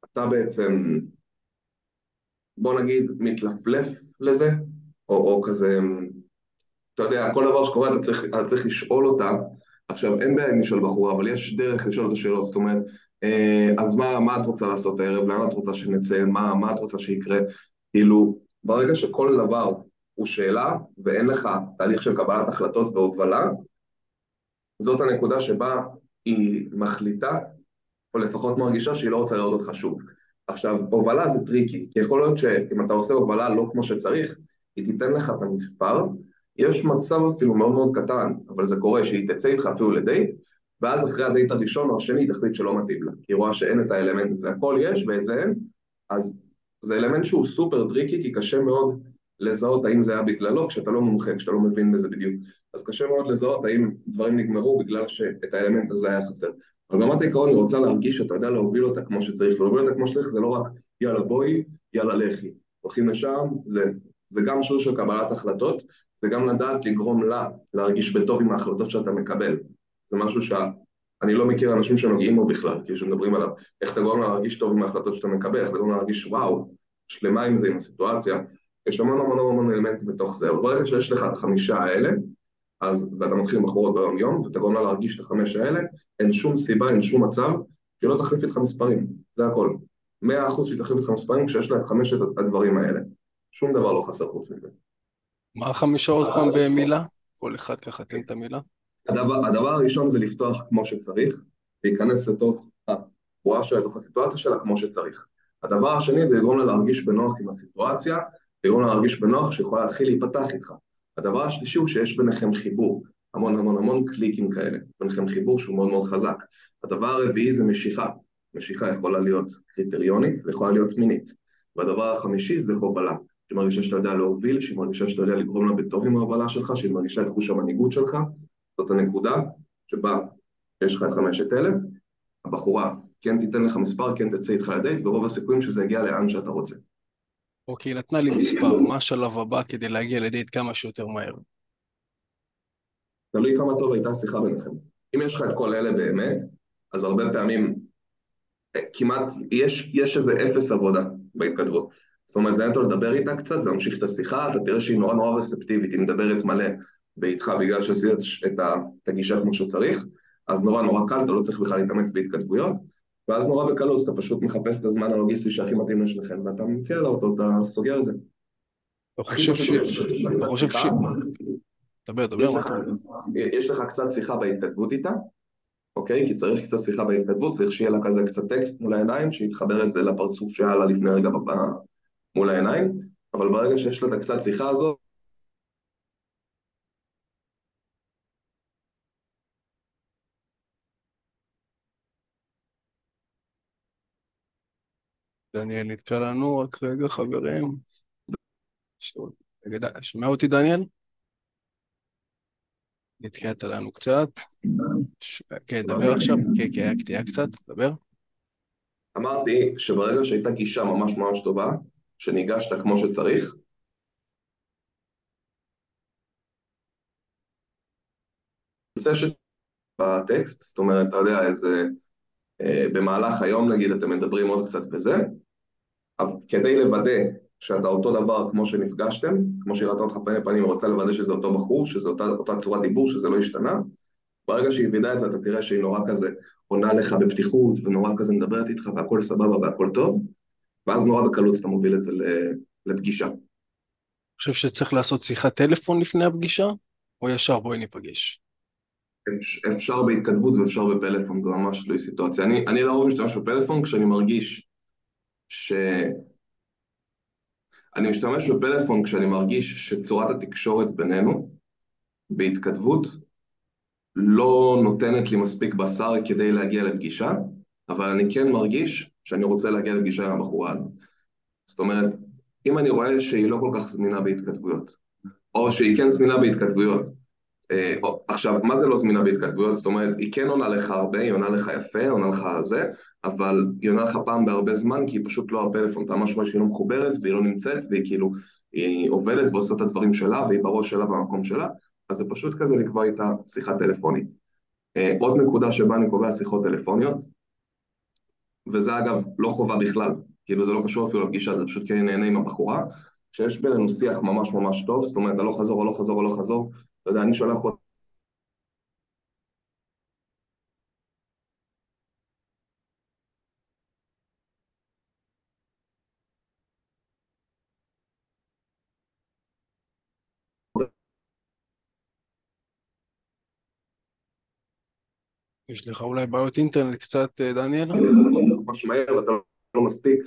אתה בעצם, בוא נגיד, מתלפלף לזה, או, או כזה, אתה יודע, כל דבר שקורה אתה צריך, אתה צריך לשאול אותה, עכשיו אין בעיה עם לשאול בחורה, אבל יש דרך לשאול את השאלות, זאת אומרת, אה, אז מה, מה את רוצה לעשות הערב, לאן את רוצה שנצא, מה, מה את רוצה שיקרה, כאילו, ברגע שכל דבר הוא שאלה ואין לך תהליך של קבלת החלטות והובלה, זאת הנקודה שבה היא מחליטה, או לפחות מרגישה שהיא לא רוצה לראות אותך שוב. עכשיו, הובלה זה tricky, כי יכול להיות שאם אתה עושה הובלה לא כמו שצריך, היא תיתן לך את המספר, יש מצב אפילו מאוד מאוד קטן, אבל זה קורה שהיא תצא איתך אפילו לדייט, ואז אחרי הדייט הראשון או השני היא תחליט שלא מתאים לה, כי היא רואה שאין את האלמנט הזה, הכל יש ואת זה אין, אז זה אלמנט שהוא סופר tricky, כי קשה מאוד לזהות האם זה היה בגללו, כשאתה לא מומחה, כשאתה לא מבין בזה בדיוק. אז קשה מאוד לזהות האם דברים נגמרו בגלל שאת האלמנט הזה היה חסר. אבל ברמת העיקרון היא רוצה להרגיש שאתה יודע להוביל אותה כמו שצריך, ולהוביל אותה כמו שצריך זה לא רק יאללה בואי, יאללה לכי. הולכים לשם, זה, זה גם שיר של קבלת החלטות, זה גם לדעת לגרום לה להרגיש בטוב עם ההחלטות שאתה מקבל. זה משהו שאני לא מכיר אנשים שנוגעים בו בכלל, כאילו שמדברים עליו, איך אתה גורם לה להרגיש טוב עם ההחלטות שאתה מקבל, איך אתה גורם לה להרגיש וואו, שלמה עם זה, עם הסיטואציה. יש המון המון המון אלמנטים בתוך זה, אבל ברגע שיש לך את החמישה האלה, אז, ואתה מתחיל בחורות ביום יום, ואתה גורם לה להרגיש את החמש האלה, אין שום סיבה, אין שום מצב, שהיא לא תחליף איתך מספרים, זה הכל. מאה אחוז שהיא תחליף איתך מספרים כשיש לה את חמשת הדברים האלה. שום דבר לא חסר חוץ מזה. מה החמישה עוד פעם במילה? כל אחד ככה תן את המילה. הדבר, הדבר הראשון זה לפתוח כמו שצריך, להיכנס לתוך הבועה שלה, לתוך הסיטואציה שלה כמו שצריך. הדבר השני זה לגרום לה להרגיש בנוח עם הסיטואציה, לגרום לה להרגיש בנוח שיכולה להתחיל להיפתח איתך. הדבר השלישי הוא שיש ביניכם חיבור, המון המון המון קליקים כאלה, ביניכם חיבור שהוא מאוד מאוד חזק. הדבר הרביעי זה משיכה, משיכה יכולה להיות קריטריונית ויכולה להיות מינית. והדבר החמישי זה הובלה, שהיא מרגישה שאתה יודע להוביל, שהיא מרגישה שאתה יודע לגרום לה בטוב עם ההובלה שלך, שהיא מרגישה את חוש המנהיגות שלך, זאת הנקודה שבה יש לך את חמשת אלה, הבחורה כן תיתן לך מספר, כן תצא איתך לדייט, ורוב הסיכויים שזה יגיע לאן שאתה רוצה. אוקיי, נתנה לי מספר, מה השלב הבא כדי להגיע לדייט כמה שיותר מהר? תלוי כמה טוב הייתה השיחה ביניכם. אם יש לך את כל אלה באמת, אז הרבה פעמים אה, כמעט, יש, יש איזה אפס עבודה בהתכתבות. זאת אומרת, זה טוב לדבר איתה קצת, זה ממשיך את השיחה, אתה תראה שהיא נורא נורא רספטיבית, היא מדברת מלא באיתך בגלל שעשית את הגישה כמו שצריך, אז נורא נורא קל, אתה לא צריך בכלל להתאמץ בהתכתבויות, ואז נורא בקלות אתה פשוט מחפש את הזמן הלוגיסטי שהכי מתאים לשניכם, ואתה מציע לה אותו, אתה סוגר את זה. אתה חושב ש... אתה חושב ש... דבר, דבר, יש לך קצת שיחה בהתכתבות איתה, אוקיי? כי צריך קצת שיחה בהתכתבות, צריך שיהיה לה כזה קצת טקסט מול העיניים, שיתחבר את זה לפרצוף שהיה לה לפני רגע מול העיניים, אבל ברגע שיש לה את הקצת שיחה הזאת, דניאל נתקע לנו, רק רגע חברים. שומע אותי דניאל? נתקעת לנו קצת. כן, דבר עכשיו, כן, כן, היה קצת, דבר. אמרתי שברגע שהייתה גישה ממש ממש טובה, שניגשת כמו שצריך, זה שבטקסט, זאת אומרת, אתה יודע, איזה... אה, במהלך היום נגיד אתם מדברים עוד קצת וזה, אבל כדי לוודא שאתה אותו דבר כמו שנפגשתם, כמו שהיא ראתה אותך פנים לפנים, רוצה לוודא שזה אותו בחור, שזה אותה, אותה צורת דיבור, שזה לא השתנה, ברגע שהיא וידאה את זה אתה תראה שהיא נורא כזה עונה לך בפתיחות ונורא כזה מדברת איתך והכל סבבה והכל טוב, ואז נורא בקלות אתה מוביל את זה לפגישה. חושב שצריך לעשות שיחת טלפון לפני הפגישה, או ישר בואי ניפגש? אפשר בהתכתבות ואפשר בפלאפון, זה ממש תלוי סיטואציה. אני, אני לרוב משתמש בפלאפון כשאני מרגיש ש... אני משתמש בפלאפון כשאני מרגיש שצורת התקשורת בינינו, בהתכתבות, לא נותנת לי מספיק בשר כדי להגיע לפגישה, אבל אני כן מרגיש שאני רוצה להגיע לפגישה עם הבחורה הזאת. זאת אומרת, אם אני רואה שהיא לא כל כך זמינה בהתכתבויות, או שהיא כן זמינה בהתכתבויות, עכשיו, מה זה לא זמינה בהתכתבויות? זאת אומרת, היא כן עונה לך הרבה, היא עונה לך יפה, עונה לך זה, אבל היא עונה לך פעם בהרבה זמן, כי היא פשוט לא הפלאפון, אתה ממש רואה שהיא לא מחוברת, והיא לא נמצאת, והיא כאילו, היא עובדת ועושה את הדברים שלה, והיא בראש שלה במקום שלה, אז זה פשוט כזה לקבוע איתה שיחה טלפונית. אה, עוד נקודה שבה אני קובע שיחות טלפוניות, וזה אגב לא חובה בכלל, כאילו זה לא קשור אפילו לפגישה, זה פשוט כי אני נהנה עם הבחורה, שיש בינינו שיח ממש ממש טוב, זאת אומרת, הלוך חזור, הלוך חזור, הלוך חזור, אתה יודע, אני שולח אותה יש לך אולי בעיות אינטרנט קצת, אה, דניאל? ממש מהר ואתה לא מספיק.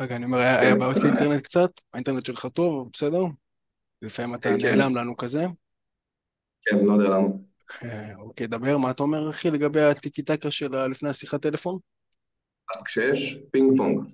רגע, אני אומר, היה בעיות אינטרנט קצת? האינטרנט שלך טוב, בסדר? לפעמים אתה כן. נעלם לנו כזה. כן, לא יודע למה. אה, אוקיי, דבר, מה אתה אומר, אחי, לגבי הטיקי טקה של לפני השיחת טלפון? אז כשיש פינג פונג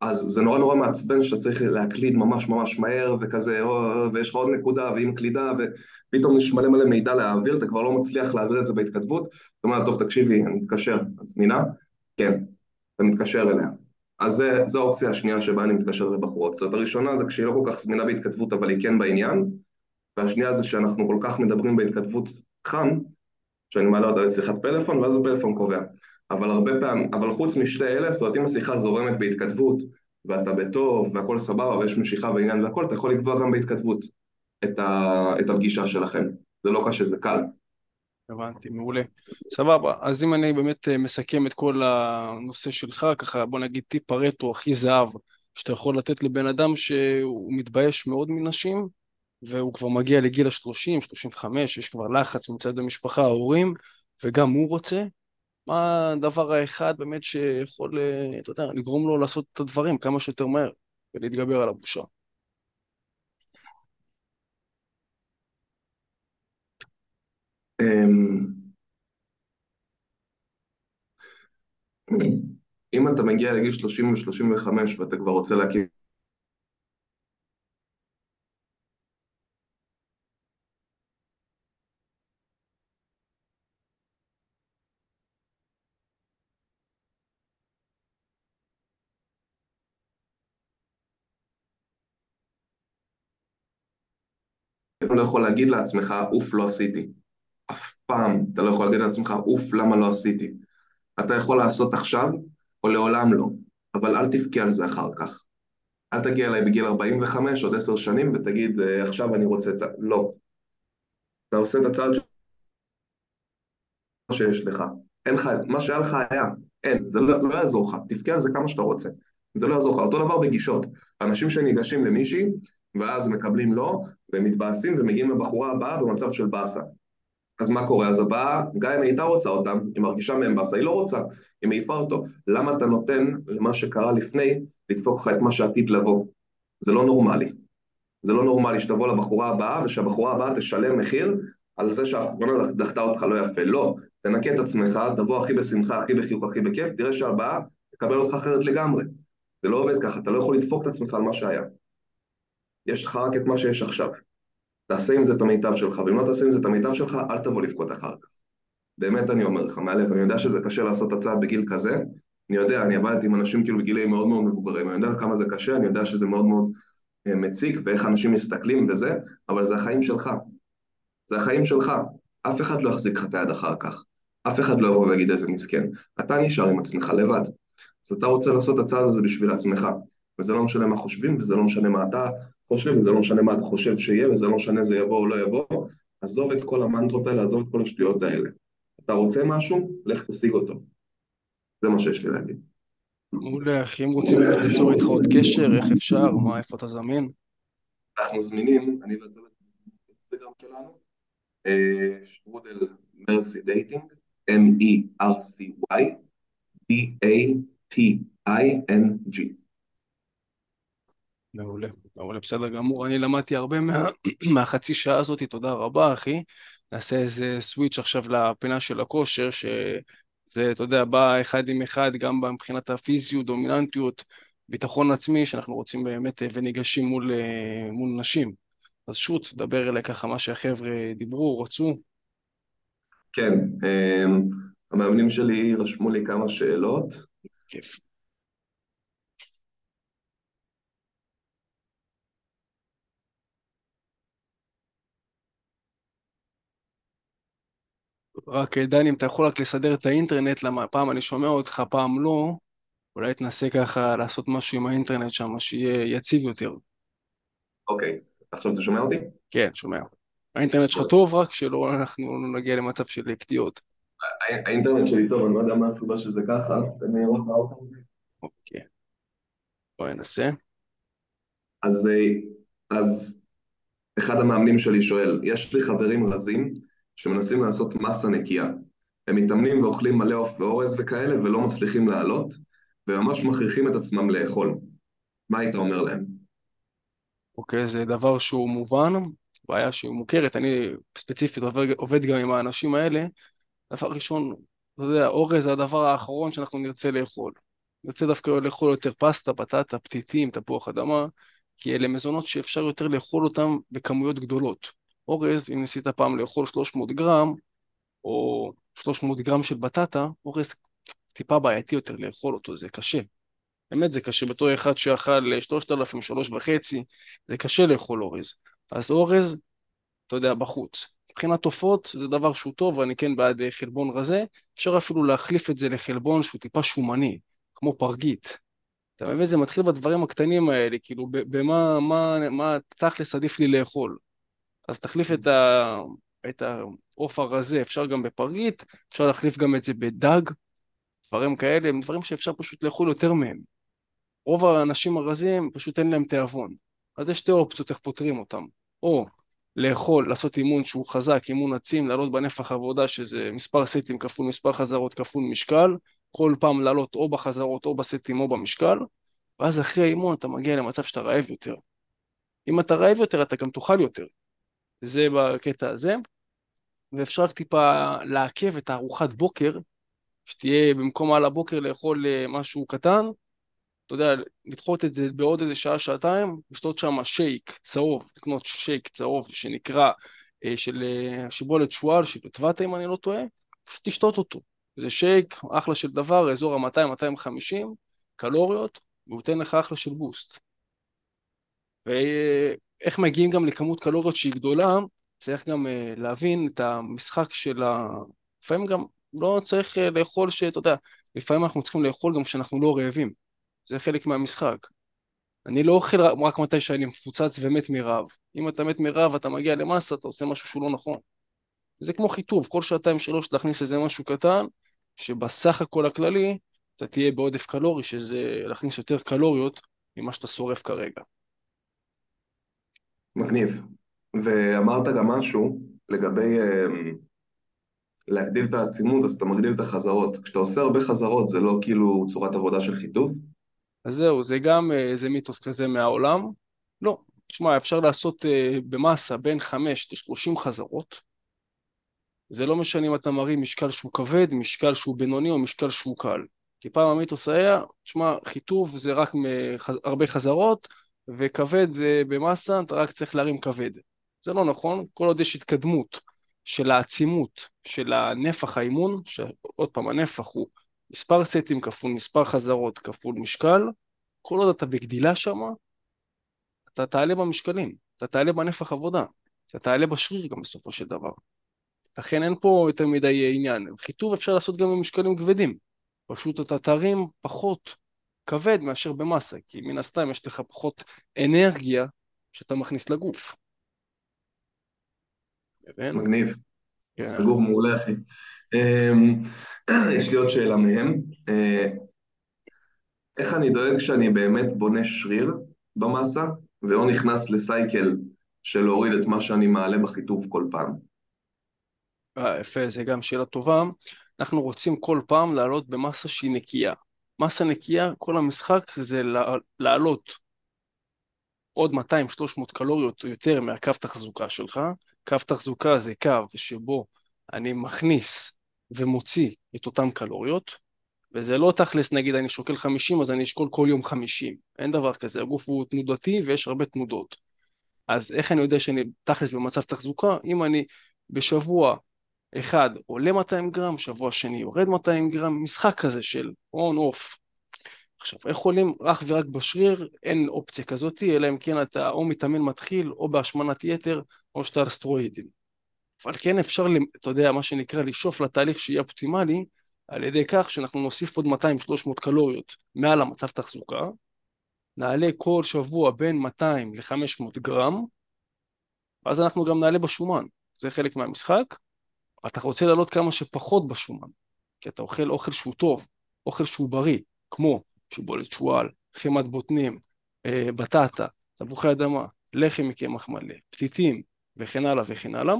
אז זה נורא נורא מעצבן שאתה צריך להקליד ממש ממש מהר וכזה, או, ויש לך עוד נקודה והיא מקלידה ופתאום יש מלא מלא מידע להעביר, אתה כבר לא מצליח להעביר את זה בהתכתבות, אתה אומר, טוב תקשיבי, אני מתקשר, את זמינה? כן, אתה מתקשר אליה. אז זו האופציה השנייה שבה אני מתקשר לבחורות. זאת הראשונה זה כשהיא לא כל כך זמינה בהתכתבות אבל היא כן בעניין, והשנייה זה שאנחנו כל כך מדברים בהתכתבות חם, שאני מעלה אותה לשיחת פלאפון ואז הפלאפון קובע. אבל הרבה פעמים, אבל חוץ משתי אלה, זאת אומרת אם השיחה זורמת בהתכתבות ואתה בטוב והכל סבבה ויש משיכה בעניין והכל, אתה יכול לקבוע גם בהתכתבות את, ה, את הפגישה שלכם. זה לא קשה, זה קל. הבנתי, מעולה. סבבה, אז אם אני באמת אה, מסכם את כל הנושא שלך, ככה בוא נגיד טיפ הרטרו הכי זהב שאתה יכול לתת לבן אדם שהוא מתבייש מאוד מנשים והוא כבר מגיע לגיל ה-30, 35, יש כבר לחץ מצד המשפחה, ההורים, וגם הוא רוצה, מה הדבר האחד באמת שיכול, אה, אתה יודע, לגרום לו לעשות את הדברים כמה שיותר מהר ולהתגבר על הבושה? אם אתה מגיע לגיל 30 ו-35 ואתה כבר רוצה להקים אתה לא יכול להגיד לעצמך, אוף, לא עשיתי. פעם אתה לא יכול להגיד לעצמך, אוף, למה לא עשיתי. אתה יכול לעשות עכשיו, או לעולם לא, אבל אל תבכה על זה אחר כך. אל תגיע אליי בגיל 45, עוד עשר שנים, ותגיד, אה, עכשיו אני רוצה את ה... לא. אתה עושה את הצעד שיש לך. אין לך, מה שהיה לך היה. אין, זה לא, לא יעזור לך. תבכה על זה כמה שאתה רוצה. זה לא יעזור לך. אותו דבר בגישות. אנשים שניגשים למישהי, ואז מקבלים לא, והם מתבאסים ומגיעים לבחורה הבאה במצב של באסה. אז מה קורה? אז הבאה, גם אם הייתה רוצה אותם, היא מרגישה מהם באסה, היא לא רוצה, היא מעיפה אותו. למה אתה נותן למה שקרה לפני לדפוק לך את מה שעתיד לבוא? זה לא נורמלי. זה לא נורמלי שתבוא לבחורה הבאה ושהבחורה הבאה תשלם מחיר על זה שהאחרונה דחתה אותך לא יפה. לא, תנקה את עצמך, תבוא הכי בשמחה, הכי בחיוך, הכי בכיף, תראה שהבאה תקבל אותך אחרת לגמרי. זה לא עובד ככה, אתה לא יכול לדפוק את עצמך על מה שהיה. יש לך רק את מה שיש עכשיו. תעשה עם זה את המיטב שלך, ואם לא תעשה עם זה את המיטב שלך, אל תבוא לבכות אחר כך. באמת אני אומר לך, מהלב, אני יודע שזה קשה לעשות את הצעד בגיל כזה, אני יודע, אני עבדתי עם אנשים כאילו בגילים מאוד מאוד מבוגרים, אני יודע כמה זה קשה, אני יודע שזה מאוד מאוד אה, מציק, ואיך אנשים מסתכלים וזה, אבל זה החיים שלך. זה החיים שלך. אף אחד לא יחזיק לך את היד אחר כך. אף אחד לא יבוא ויגיד איזה מסכן. אתה נשאר עם עצמך לבד. אז אתה רוצה לעשות את הצעד הזה בשביל עצמך. וזה לא משנה מה חושבים, וזה לא משנה מה אתה חושב, וזה לא משנה מה אתה חושב שיהיה, וזה לא משנה זה יבוא או לא יבוא. עזוב את כל המנטרות האלה, עזוב את כל השטויות האלה. אתה רוצה משהו, לך תשיג אותו. זה מה שיש לי להגיד. מעולה, אחי, אם רוצים ליצור איתך עוד קשר, איך אפשר, מה, איפה אתה זמין? אנחנו זמינים, אני והצוות באינסטגרם שלנו, אה, שטרודל Mercy Dating, M-E-R-C-Y, D-A-T-I-N-G. מעולה, מעולה, בסדר גמור. אני למדתי הרבה מה, מהחצי שעה הזאת, תודה רבה, אחי. נעשה איזה switch עכשיו לפינה של הכושר, שזה, אתה יודע, בא אחד עם אחד, גם מבחינת הפיזיות, דומיננטיות, ביטחון עצמי, שאנחנו רוצים באמת, אה, וניגשים מול, אה, מול נשים. אז שוט, דבר אליי ככה מה שהחבר'ה דיברו, רצו. כן, אה, המאמנים שלי רשמו לי כמה שאלות. כיף. רק דני, אם אתה יכול רק לסדר את האינטרנט, למה פעם אני שומע אותך, פעם לא, אולי תנסה ככה לעשות משהו עם האינטרנט שם, שיהיה יציב יותר. אוקיי, עכשיו אתה שומע אותי? כן, שומע. האינטרנט שלך טוב, רק שלא אנחנו לא נגיע למצב של קטיעות. האינטרנט שלי טוב, אני לא יודע מה הסיבה שזה ככה, תן לי לראות מה אוקיי. אוקיי. בואי ננסה. אז, אה, אז אחד המאמנים שלי שואל, יש לי חברים רזים שמנסים לעשות מסה נקייה. הם מתאמנים ואוכלים מלא עוף ואורז וכאלה ולא מצליחים לעלות, וממש מכריחים את עצמם לאכול. מה היית אומר להם? אוקיי, זה דבר שהוא מובן, בעיה שהיא מוכרת. אני ספציפית עובד, עובד גם עם האנשים האלה. דבר ראשון, אתה יודע, אורז זה הדבר האחרון שאנחנו נרצה לאכול. אני רוצה דווקא לאכול יותר פסטה, בטטה, פתיתים, תפוח אדמה, כי אלה מזונות שאפשר יותר לאכול אותם בכמויות גדולות. אורז, אם ניסית פעם לאכול 300 גרם, או 300 גרם של בטטה, אורז טיפה בעייתי יותר לאכול אותו, זה קשה. באמת זה קשה, בתור אחד שאכל 3,000, 3.5, זה קשה לאכול אורז. אז אורז, אתה יודע, בחוץ. מבחינת עופות זה דבר שהוא טוב, ואני כן בעד אה, חלבון רזה, אפשר אפילו להחליף את זה לחלבון שהוא טיפה שומני, כמו פרגית. אתה מבין? זה מתחיל בדברים הקטנים האלה, כאילו במה מה, מה תכלס עדיף לי לאכול. אז תחליף את, ה, את העוף הרזה, אפשר גם בפרגית, אפשר להחליף גם את זה בדג, דברים כאלה, הם דברים שאפשר פשוט לאכול יותר מהם. רוב האנשים הרזים פשוט אין להם תיאבון. אז יש שתי אופציות איך פותרים אותם. או לאכול, לעשות אימון שהוא חזק, אימון עצים, לעלות בנפח עבודה שזה מספר סטים כפול מספר חזרות כפול משקל, כל פעם לעלות או בחזרות או בסטים או במשקל, ואז אחרי האימון אתה מגיע למצב שאתה רעב יותר. אם אתה רעב יותר אתה גם תאכל יותר. זה בקטע הזה, ואפשר טיפה לעכב את הארוחת בוקר, שתהיה במקום על הבוקר לאכול אה, משהו קטן, אתה יודע, לדחות את זה בעוד איזה שעה, שעתיים, לשתות שם שייק צהוב, לקנות שייק צהוב שנקרא, אה, של אה, שיבולת שועל, של פטבטה אם אני לא טועה, פשוט תשתות אותו. זה שייק, אחלה של דבר, אזור ה-200-250 קלוריות, והוא ייתן לך אחלה של בוסט. ואיך מגיעים גם לכמות קלוריות שהיא גדולה, צריך גם אה, להבין את המשחק של ה... לפעמים גם לא צריך לאכול שאתה יודע, לפעמים אנחנו צריכים לאכול גם כשאנחנו לא רעבים. זה חלק מהמשחק. אני לא אוכל רק מתי שאני מפוצץ ומת מרעב. אם אתה מת מרעב ואתה מגיע למסה, אתה עושה משהו שהוא לא נכון. זה כמו חיטוב, כל שעתיים שלוש להכניס איזה משהו קטן, שבסך הכל הכללי אתה תהיה בעודף קלורי, שזה להכניס יותר קלוריות ממה שאתה שורף כרגע. מגניב. ואמרת גם משהו לגבי אמ, להגדיל את העצימות, אז אתה מגדיל את החזרות. כשאתה עושה הרבה חזרות זה לא כאילו צורת עבודה של חיטוב? אז זהו, זה גם איזה מיתוס כזה מהעולם. לא, תשמע, אפשר לעשות uh, במסה בין 5 ל-30 חזרות. זה לא משנה אם אתה מרים משקל שהוא כבד, משקל שהוא בינוני או משקל שהוא קל. כי פעם המיתוס היה, תשמע, חיטוב זה רק. הרבה חזרות, וכבד זה במסה, אתה רק צריך להרים כבד. זה לא נכון, כל עוד יש התקדמות של העצימות של הנפח האימון, שעוד פעם, הנפח הוא מספר סטים כפול מספר חזרות כפול משקל, כל עוד אתה בגדילה שם, אתה תעלה במשקלים, אתה תעלה בנפח עבודה, אתה תעלה בשריר גם בסופו של דבר. לכן אין פה יותר מדי עניין. חיטוב אפשר לעשות גם במשקלים כבדים. פשוט אתה תרים פחות כבד מאשר במסה, כי מן הסתם יש לך פחות אנרגיה שאתה מכניס לגוף. מגניב. כן. סגור מעולה, אחי. אמ, יש לי עוד שאלה מהם. אה, איך אני דואג שאני באמת בונה שריר במסה, ולא נכנס לסייקל של להוריד את מה שאני מעלה בחיטוב כל פעם? אה, יפה, זו גם שאלה טובה. אנחנו רוצים כל פעם לעלות במסה שהיא נקייה. מסה נקייה, כל המשחק זה לעלות עוד 200-300 קלוריות יותר מהקו תחזוקה שלך. קו תחזוקה זה קו שבו אני מכניס ומוציא את אותן קלוריות, וזה לא תכלס, נגיד אני שוקל 50 אז אני אשקול כל יום 50, אין דבר כזה, הגוף הוא תנודתי ויש הרבה תנודות. אז איך אני יודע שאני תכלס במצב תחזוקה? אם אני בשבוע אחד עולה 200 גרם, שבוע שני יורד 200 גרם, משחק כזה של און אוף. עכשיו, איך עולים אך ורק בשריר? אין אופציה כזאת, אלא אם כן אתה או מתאמן מתחיל, או בהשמנת יתר, או שאתה על סטרואידים. אבל כן אפשר, אתה יודע, מה שנקרא, לשאוף לתהליך שיהיה אופטימלי, על ידי כך שאנחנו נוסיף עוד 200-300 קלוריות מעל המצב תחזוקה, נעלה כל שבוע בין 200 ל-500 גרם, ואז אנחנו גם נעלה בשומן, זה חלק מהמשחק. אתה רוצה לעלות כמה שפחות בשומן, כי אתה אוכל אוכל שהוא טוב, אוכל שהוא בריא, כמו שיבולת שועל, חמת בוטנים, אה, בטטה, תפוחי אדמה, לחם מקמח מלא, פתיתים וכן הלאה וכן הלאה.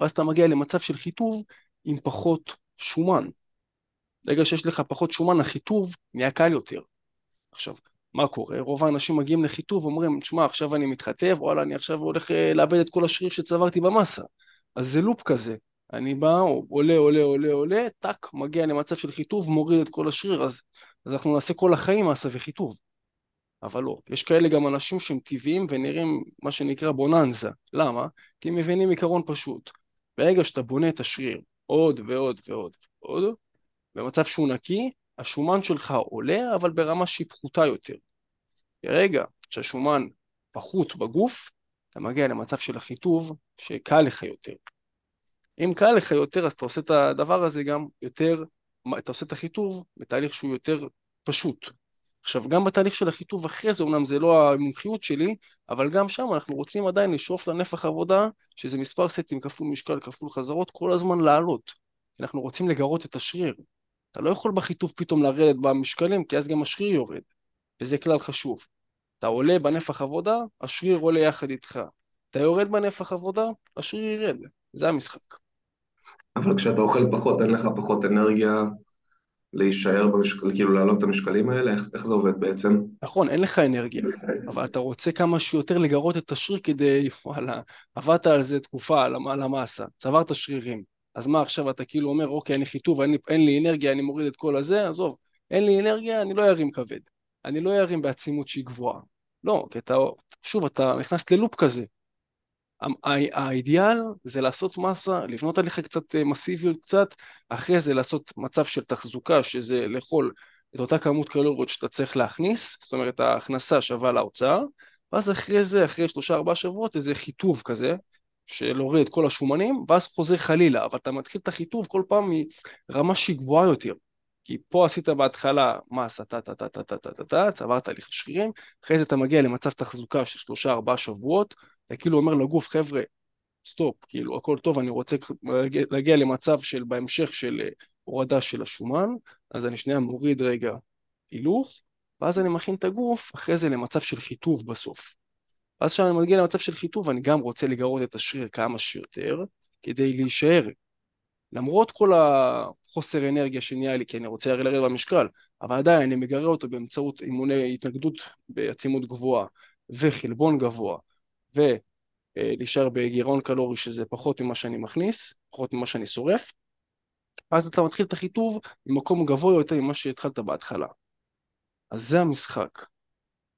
ואז אתה מגיע למצב של חיטוב עם פחות שומן. ברגע שיש לך פחות שומן, החיטוב נהיה קל יותר. עכשיו, מה קורה? רוב האנשים מגיעים לחיטוב ואומרים, תשמע, עכשיו אני מתחטב, וואלה, אני עכשיו הולך אה, לאבד את כל השריר שצברתי במסה. אז זה לופ כזה. אני בא, עולה, עולה, עולה, עולה, טאק, מגיע למצב של חיטוב, מוריד את כל השריר, אז אז אנחנו נעשה כל החיים מסה וחיטוב. אבל לא, יש כאלה גם אנשים שהם טבעיים ונראים מה שנקרא בוננזה. למה? כי הם מבינים עיקרון פשוט. ברגע שאתה בונה את השריר עוד ועוד ועוד ועוד, במצב שהוא נקי, השומן שלך עולה, אבל ברמה שהיא פחותה יותר. ברגע שהשומן פחות בגוף, אתה מגיע למצב של החיטוב שקל לך יותר. אם קל לך יותר, אז אתה עושה את הדבר הזה גם יותר, אתה עושה את החיטוב בתהליך שהוא יותר פשוט. עכשיו, גם בתהליך של החיטוב אחרי זה, אמנם זה לא המומחיות שלי, אבל גם שם אנחנו רוצים עדיין לשאוף לנפח עבודה, שזה מספר סטים כפול משקל כפול חזרות, כל הזמן לעלות. אנחנו רוצים לגרות את השריר. אתה לא יכול בחיטוב פתאום לרדת במשקלים, כי אז גם השריר יורד, וזה כלל חשוב. אתה עולה בנפח עבודה, השריר עולה יחד איתך. אתה יורד בנפח עבודה, השריר ירד. זה המשחק. אבל כשאתה אוכל פחות, אין לך פחות אנרגיה להישאר במשקל, כאילו להעלות את המשקלים האלה? איך, איך זה עובד בעצם? נכון, אין לך אנרגיה, אבל אתה רוצה כמה שיותר לגרות את השריר כדי, וואלה, עבדת על זה תקופה, על המאסה, צברת שרירים. אז מה עכשיו אתה כאילו אומר, אוקיי, אני חיטוב, אין לי, אין לי אנרגיה, אני מוריד את כל הזה, עזוב, אין לי אנרגיה, אני לא ארים כבד. אני לא ארים בעצימות שהיא גבוהה. לא, כי אתה, שוב, אתה נכנס ללופ כזה. האידיאל זה לעשות מסה, לבנות עליך קצת אה, מסיביות קצת, אחרי זה לעשות מצב של תחזוקה, שזה לאכול את אותה כמות קלוריות שאתה צריך להכניס, זאת אומרת ההכנסה שווה להוצאה, ואז אחרי זה, אחרי שלושה ארבעה שבועות, איזה חיטוב כזה, של להוריד את כל השומנים, ואז חוזר חלילה, אבל אתה מתחיל את החיטוב כל פעם מרמה שהיא גבוהה יותר. כי פה עשית בהתחלה מסה, טה טה טה טה טה טה טה טה, צברת הליך שרירים, אחרי זה אתה מגיע למצב תחזוקה של שלושה ארבעה שבועות, אתה כאילו אומר לגוף, חבר'ה, סטופ, כאילו הכל טוב, אני רוצה להגיע, להגיע למצב של בהמשך של אה, הורדה של השומן, אז אני שנייה מוריד רגע הילוך, ואז אני מכין את הגוף אחרי זה למצב של חיטוב בסוף. ואז כשאני מגיע למצב של חיטוב, אני גם רוצה לגרות את השריר כמה שיותר, כדי להישאר. למרות כל החוסר אנרגיה שנהיה לי, כי אני רוצה הרי לרדת במשקל, אבל עדיין אני מגרה אותו באמצעות אימוני התנגדות בעצימות גבוהה וחלבון גבוה, ולהישאר בגירעון קלורי שזה פחות ממה שאני מכניס, פחות ממה שאני שורף, אז אתה מתחיל את החיטוב ממקום גבוה יותר ממה שהתחלת בהתחלה. אז זה המשחק.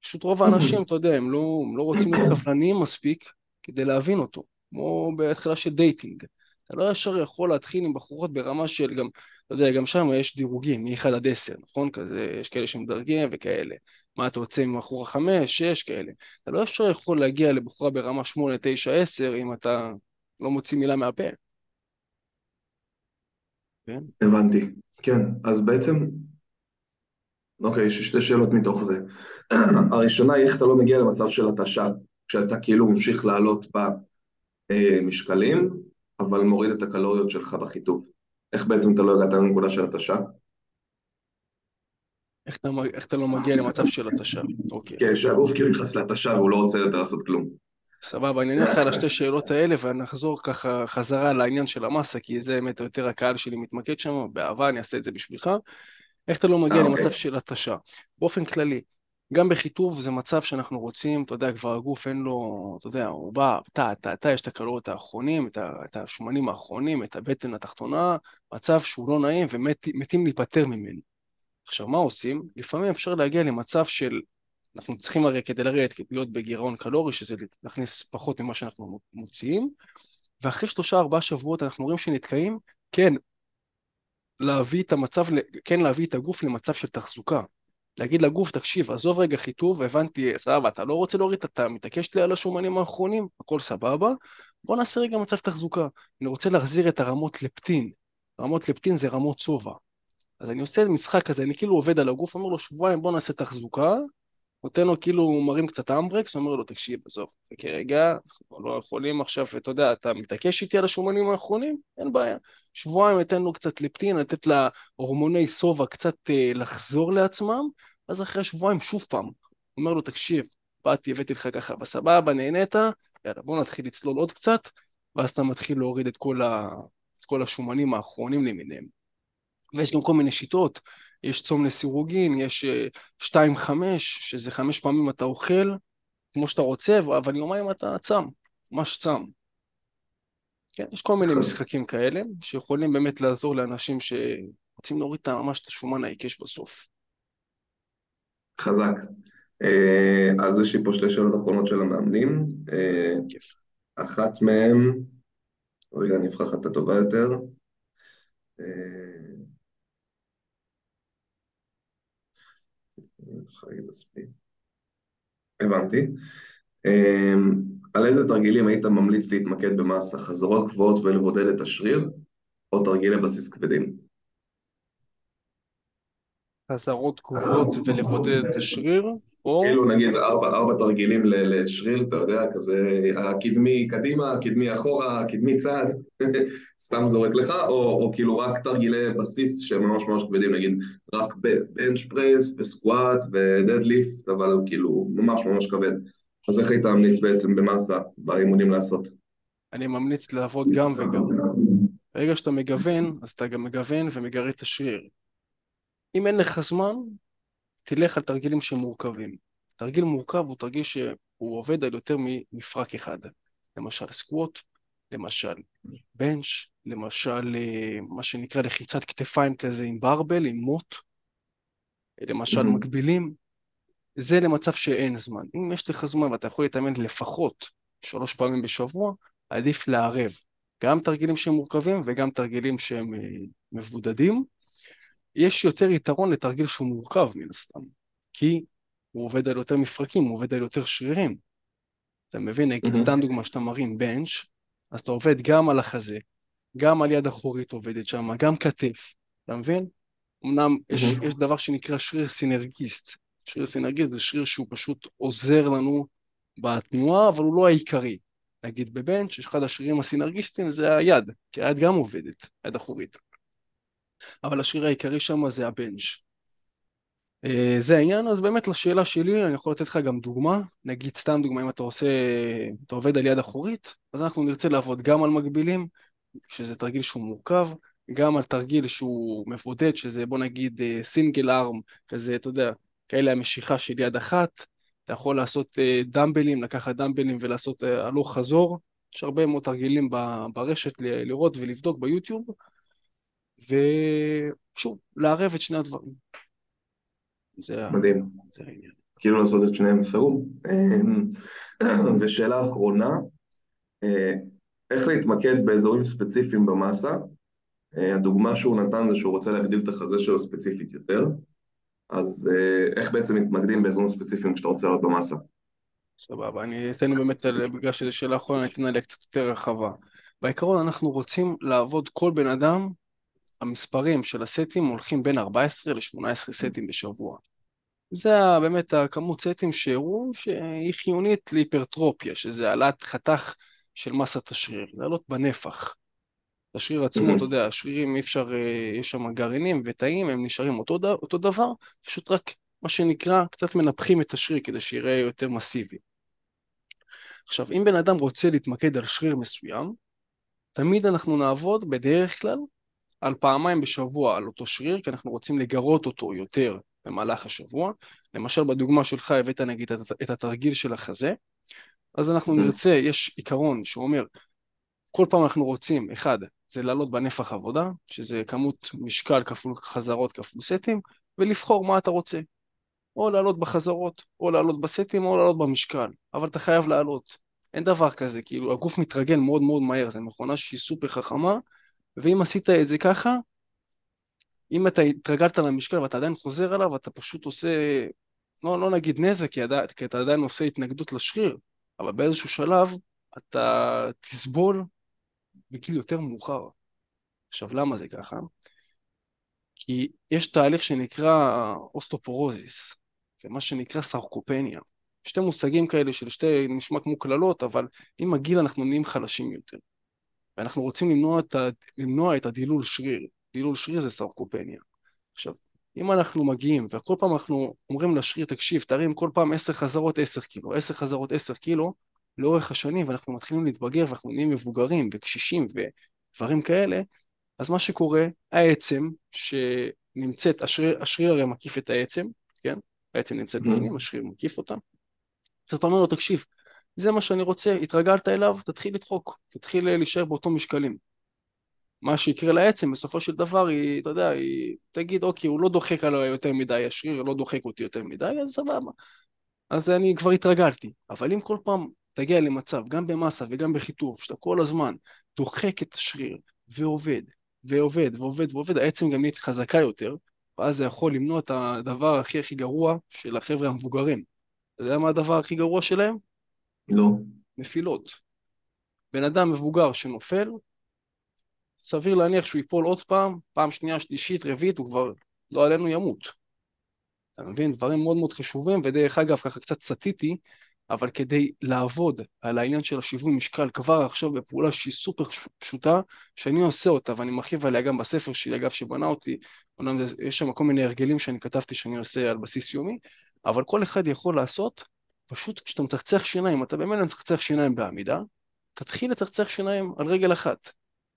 פשוט רוב האנשים, אתה יודע, הם לא, הם לא רוצים להיות סבלניים מספיק כדי להבין אותו, כמו בהתחלה של dating. אתה לא ישר יכול להתחיל עם בחורות ברמה של גם, אתה יודע, גם שם יש דירוגים, מ-1 עד 10, נכון? כזה, יש כאלה שמדרגים וכאלה. מה אתה רוצה עם בחורה 5, 6, כאלה. אתה לא ישר יכול להגיע לבחורה ברמה 8, 9, 10, אם אתה לא מוציא מילה מהפה. כן? הבנתי. כן, אז בעצם אוקיי, יש שתי שאלות מתוך זה. הראשונה היא איך אתה לא מגיע למצב של התשה, כשאתה כאילו ממשיך לעלות במשקלים, אבל מוריד את הקלוריות שלך בחיטוב. איך בעצם אתה לא הגעת לנקודה של התשה? איך אתה, איך אתה לא מגיע למצב של התשה? אוקיי. כן, שהגוף כאילו נכנס להתשה והוא לא רוצה יותר לעשות כלום. סבבה, אני אענה לך על השתי שאלות האלה ונחזור ככה חזרה לעניין של המסה, כי זה באמת יותר הקהל שלי מתמקד שם, באהבה אני אעשה את זה בשבילך. איך אתה לא מגיע אה, למצב אוקיי. של התשה? באופן כללי, גם בחיטוב זה מצב שאנחנו רוצים, אתה יודע, כבר הגוף אין לו, אתה יודע, הוא בא, אתה, אתה, אתה, יש את הקלוריות האחרונים, את, ה, את השומנים האחרונים, את הבטן התחתונה, מצב שהוא לא נעים ומתים להיפטר ממנו. עכשיו, מה עושים? לפעמים אפשר להגיע למצב של, אנחנו צריכים הרי כדי לרדת, להיות בגירעון קלורי, שזה להכניס פחות ממה שאנחנו מוציאים, ואחרי שלושה ארבעה שבועות אנחנו רואים שנתקעים, כן, להביא את המצב, כן להביא את הגוף למצב של תחזוקה. להגיד לגוף, תקשיב, עזוב רגע חיטוב, הבנתי, סבבה, אתה לא רוצה להוריד, אתה מתעקש לי על השומנים האחרונים, הכל סבבה, בוא נעשה רגע מצב תחזוקה. אני רוצה להחזיר את הרמות לפטין. רמות לפטין זה רמות שובע. אז אני עושה משחק כזה, אני כאילו עובד על הגוף, אומר לו שבועיים בוא נעשה תחזוקה, נותן לו כאילו, מרים קצת אמברקס, אומר לו תקשיב, עזוב, כרגע, אנחנו לא יכולים עכשיו, אתה יודע, אתה מתעקש איתי על השומנים האחרונים? אין בעיה. שבועיים ניתן לו קצת לפטין, לתת להורמוני שובע קצת אה, לחזור לעצמם, אז אחרי שבועיים שוב פעם, אומר לו תקשיב, באתי, הבאתי לך ככה בסבבה, נהנית, יאללה בוא נתחיל לצלול עוד קצת, ואז אתה מתחיל להוריד את כל, ה... את כל השומנים האחרונים למיניהם. ויש גם כל מיני שיטות, יש צום לסירוגין, יש 2-5, אה, שזה חמש פעמים אתה אוכל כמו שאתה רוצה, אבל יומיים אתה צם, ממש צם. כן, יש כל מיני משחקים כאלה, שיכולים באמת לעזור לאנשים שרוצים להוריד ממש את השומן העיקש בסוף. חזק. אה, אז יש לי פה שתי שאלות אחרונות של המאמנים. אה. אחת מהן, רגע, אני אבחר לך את הטובה יותר. אה, הבנתי. על איזה תרגילים היית ממליץ להתמקד במסה? חזרות גבוהות ולבודד את השריר, או תרגילי בסיס כבדים? חזרות גבוהות ולבודד את השריר, או... כאילו נגיד ארבע, ארבע תרגילים לשריר, אתה יודע, כזה הקדמי קדימה, הקדמי אחורה, הקדמי צעד, סתם זורק לך, או, או כאילו רק תרגילי בסיס שהם ממש ממש כבדים, נגיד רק בנץ' פרס וסקואט ודדליפט, אבל כאילו ממש ממש כבד. אז איך היית ממליץ בעצם במאסה באימונים לעשות? אני ממליץ לעבוד גם וגם. ברגע שאתה מגוון, אז אתה גם מגוון ומגרה את השריר. אם אין לך זמן, תלך על תרגילים שהם מורכבים. תרגיל מורכב הוא תרגיל שהוא עובד על יותר ממפרק אחד. למשל סקווט, למשל בנץ', למשל אה, מה שנקרא לחיצת כתפיים כזה עם ברבל, עם מוט, למשל mm-hmm. מקבילים. זה למצב שאין זמן. אם יש לך זמן ואתה יכול להתאמן לפחות שלוש פעמים בשבוע, עדיף לערב. גם תרגילים שהם מורכבים וגם תרגילים שהם אה, מבודדים. יש יותר יתרון לתרגיל שהוא מורכב מן הסתם, כי הוא עובד על יותר מפרקים, הוא עובד על יותר שרירים. אתה מבין, נגיד סתם דוגמה שאתה מרים בנץ', אז אתה עובד גם על החזה, גם על יד אחורית עובדת שם, גם כתף, אתה מבין? אמנם יש, יש דבר שנקרא שריר סינרגיסט. שריר סינרגיסט זה שריר שהוא פשוט עוזר לנו בתנועה, אבל הוא לא העיקרי. נגיד בבנץ', אחד השרירים הסינרגיסטיים זה היד, כי היד גם עובדת, יד אחורית. אבל השריר העיקרי שם זה הבנג'. אה, זה העניין, אז באמת לשאלה שלי, אני יכול לתת לך גם דוגמה, נגיד סתם דוגמה, אם אתה עושה, אתה עובד על יד אחורית, אז אנחנו נרצה לעבוד גם על מקבילים, שזה תרגיל שהוא מורכב, גם על תרגיל שהוא מבודד, שזה בוא נגיד סינגל אה, ארם, כזה, אתה יודע, כאלה המשיכה של יד אחת, אתה יכול לעשות אה, דמבלים, לקחת דמבלים ולעשות הלוך חזור, יש הרבה מאוד תרגילים ברשת לראות ולבדוק ביוטיוב, ושוב, לערב את שני הדברים. זה מדהים. זה העניין. כאילו לעשות את שניהם סרום. אמ, ושאלה אחרונה, אה, איך להתמקד באזורים ספציפיים במאסה? אה, הדוגמה שהוא נתן זה שהוא רוצה להגדיל את החזה שלו ספציפית יותר, אז אה, איך בעצם מתמקדים באזורים ספציפיים כשאתה רוצה לעלות במאסה? סבבה, אני אתן באמת, בגלל שזו שאלה אחרונה, אני אתן עליה קצת יותר רחבה. בעיקרון אנחנו רוצים לעבוד כל בן אדם המספרים של הסטים הולכים בין 14 ל-18 סטים בשבוע. זה באמת הכמות סטים שהראו שהיא חיונית להיפרטרופיה, שזה העלאת חתך של מסת השריר, לעלות בנפח. השריר עצמו, אתה יודע, השרירים אי אפשר, אה, יש שם גרעינים ותאים, הם נשארים אותו, אותו דבר, פשוט רק מה שנקרא, קצת מנפחים את השריר כדי שיראה יותר מסיבי. עכשיו, אם בן אדם רוצה להתמקד על שריר מסוים, תמיד אנחנו נעבוד בדרך כלל על פעמיים בשבוע על אותו שריר, כי אנחנו רוצים לגרות אותו יותר במהלך השבוע. למשל, בדוגמה שלך הבאת נגיד את התרגיל של החזה, אז אנחנו mm-hmm. נרצה, יש עיקרון שאומר, כל פעם אנחנו רוצים, אחד, זה לעלות בנפח עבודה, שזה כמות משקל כפול חזרות כפול סטים, ולבחור מה אתה רוצה. או לעלות בחזרות, או לעלות בסטים, או לעלות במשקל, אבל אתה חייב לעלות. אין דבר כזה, כאילו הגוף מתרגל מאוד מאוד מהר, זו מכונה שהיא סופר חכמה, ואם עשית את זה ככה, אם אתה התרגלת למשקל ואתה עדיין חוזר אליו, אתה פשוט עושה, לא, לא נגיד נזק, כי, עדיין, כי אתה עדיין עושה התנגדות לשריר, אבל באיזשהו שלב אתה תסבול בגיל יותר מאוחר. עכשיו, למה זה ככה? כי יש תהליך שנקרא אוסטיאופורוזיס, ומה שנקרא סרקופניה. שתי מושגים כאלה של שתי, נשמע כמו קללות, אבל עם הגיל אנחנו נהיים חלשים יותר. ואנחנו רוצים למנוע את, ה... למנוע את הדלדול שריר. דלדול שריר זה סרקופניה. עכשיו, אם אנחנו מגיעים וכל פעם אנחנו אומרים לשריר, תקשיב, תרים כל פעם עשר חזרות עשר קילו, עשר חזרות עשר קילו, לאורך השנים, ואנחנו מתחילים להתבגר ואנחנו נהיים מבוגרים וקשישים ודברים כאלה, אז מה שקורה, העצם שנמצאת, השריר, השריר הרי מקיף את העצם, כן? העצם נמצאת mm-hmm. בפנים, השריר מקיף אותה. אז אתה אומר לו, תקשיב, זה מה שאני רוצה, התרגלת אליו, תתחיל לדחוק, תתחיל להישאר באותו משקלים. מה שיקרה לעצם בסופו של דבר היא, אתה יודע, היא תגיד אוקיי, הוא לא דוחק עליי יותר מדי, השריר לא דוחק אותי יותר מדי, אז סבבה. אז אני כבר התרגלתי. אבל אם כל פעם תגיע למצב, גם במסה וגם בחיתוך, שאתה כל הזמן דוחק את השריר ועובד, ועובד, ועובד, ועובד, העצם גם נהיית חזקה יותר, ואז זה יכול למנוע את הדבר הכי הכי גרוע של החבר'ה המבוגרים. אתה יודע מה הדבר הכי גרוע שלהם? לא. נפילות. בן אדם מבוגר שנופל, סביר להניח שהוא ייפול עוד פעם, פעם שנייה, שלישית, רביעית, הוא כבר לא עלינו ימות. אתה מבין? דברים מאוד מאוד חשובים, ודרך אגב, ככה קצת סטיתי, אבל כדי לעבוד על העניין של השיווי משקל כבר עכשיו בפעולה שהיא סופר פשוטה, שאני עושה אותה ואני מרחיב עליה גם בספר שלי, אגב, שבנה אותי, יש שם כל מיני הרגלים שאני כתבתי שאני עושה על בסיס יומי, אבל כל אחד יכול לעשות, פשוט כשאתה מצחצח שיניים, אתה באמת מצחצח שיניים בעמידה, תתחיל לצחצח שיניים על רגל אחת,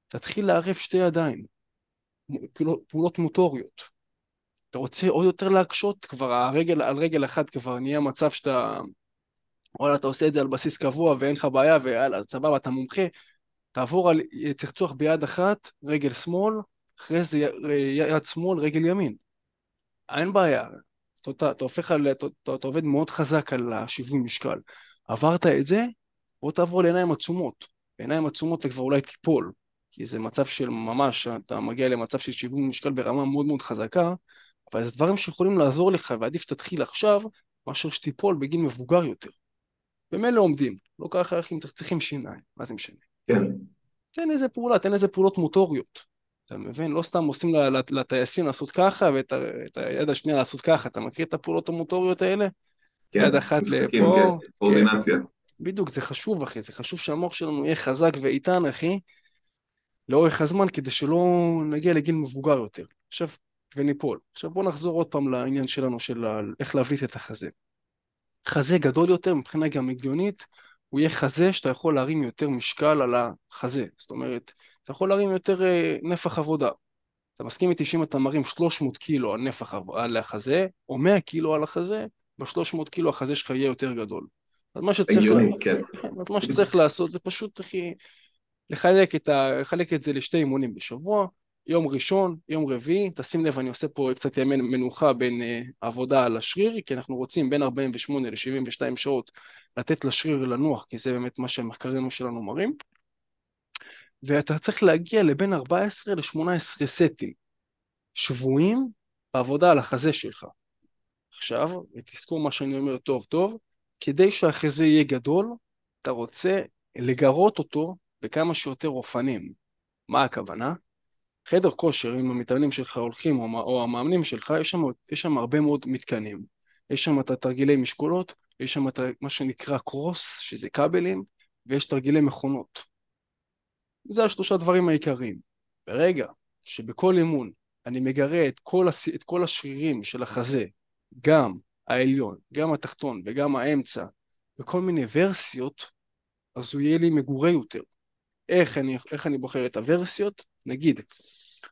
תתחיל לערב שתי ידיים, פעולות מוטוריות. אתה רוצה עוד יותר להקשות, כבר הרגל, על רגל אחת כבר נהיה מצב שאתה, וואלה, אתה עושה את זה על בסיס קבוע ואין לך בעיה, ויאללה, סבבה, אתה מומחה, תעבור על צחצוח ביד אחת, רגל שמאל, אחרי זה יד שמאל, רגל ימין. אין בעיה, אתה, אתה הופך על, אתה, אתה עובד מאוד חזק על השיווי משקל. עברת את זה, בוא תעבור לעיניים עצומות. בעיניים עצומות אתה כבר אולי תיפול, כי זה מצב של ממש, אתה מגיע למצב של שיווי משקל ברמה מאוד מאוד חזקה, אבל זה דברים שיכולים לעזור לך, ועדיף שתתחיל עכשיו, מאשר שתיפול בגיל מבוגר יותר. במילא עומדים, לא ככה איך אם צריכים שיניים, מה זה משנה? כן. תן איזה פעולה, תן איזה פעולות מוטוריות. אתה מבין? לא סתם עושים לטייסים לעשות ככה ואת היד השנייה לעשות ככה. אתה מכיר את הפעולות המוטוריות האלה? כן, יד אחת משחקים, לפה. כן, קואורדינציה. בדיוק, זה חשוב, אחי. זה חשוב שהמוח שלנו יהיה חזק ואיתן, אחי, לאורך הזמן, כדי שלא נגיע לגיל מבוגר יותר. עכשיו, וניפול. עכשיו בואו נחזור עוד פעם לעניין שלנו של איך להבליט את החזה. חזה גדול יותר מבחינה גם הגיונית, הוא יהיה חזה שאתה יכול להרים יותר משקל על החזה. זאת אומרת, אתה יכול להרים יותר אה, נפח עבודה. אתה מסכים איתי שאם אתה מרים 300 קילו על נפח על החזה, או 100 קילו על החזה, ב-300 קילו החזה שלך יהיה יותר גדול. אז מה שצריך, הגיוני, כן. אז מה שצריך לעשות זה פשוט, אחי, לחלק את, ה... לחלק את זה לשתי אימונים בשבוע, יום ראשון, יום רביעי, תשים לב, אני עושה פה קצת ימי מנוחה בין uh, עבודה על השריר, כי אנחנו רוצים בין 48 ל-72 שעות לתת לשריר לנוח, כי זה באמת מה שהמחקרים שלנו מראים. ואתה צריך להגיע לבין 14 ל-18 סטים שבויים בעבודה על החזה שלך. עכשיו, ותזכור מה שאני אומר טוב טוב, כדי שהחזה יהיה גדול, אתה רוצה לגרות אותו בכמה שיותר אופנים. מה הכוונה? חדר כושר, אם המתאמנים שלך הולכים או, או המאמנים שלך, יש שם, יש שם הרבה מאוד מתקנים. יש שם את התרגילי משקולות, יש שם את מה שנקרא קרוס, שזה כבלים, ויש תרגילי מכונות. זה השלושה דברים העיקריים. ברגע שבכל אימון אני מגרה את כל, הס... את כל השרירים של החזה, גם העליון, גם התחתון וגם האמצע, בכל מיני ורסיות, אז הוא יהיה לי מגורה יותר. איך אני, איך אני בוחר את הוורסיות? נגיד,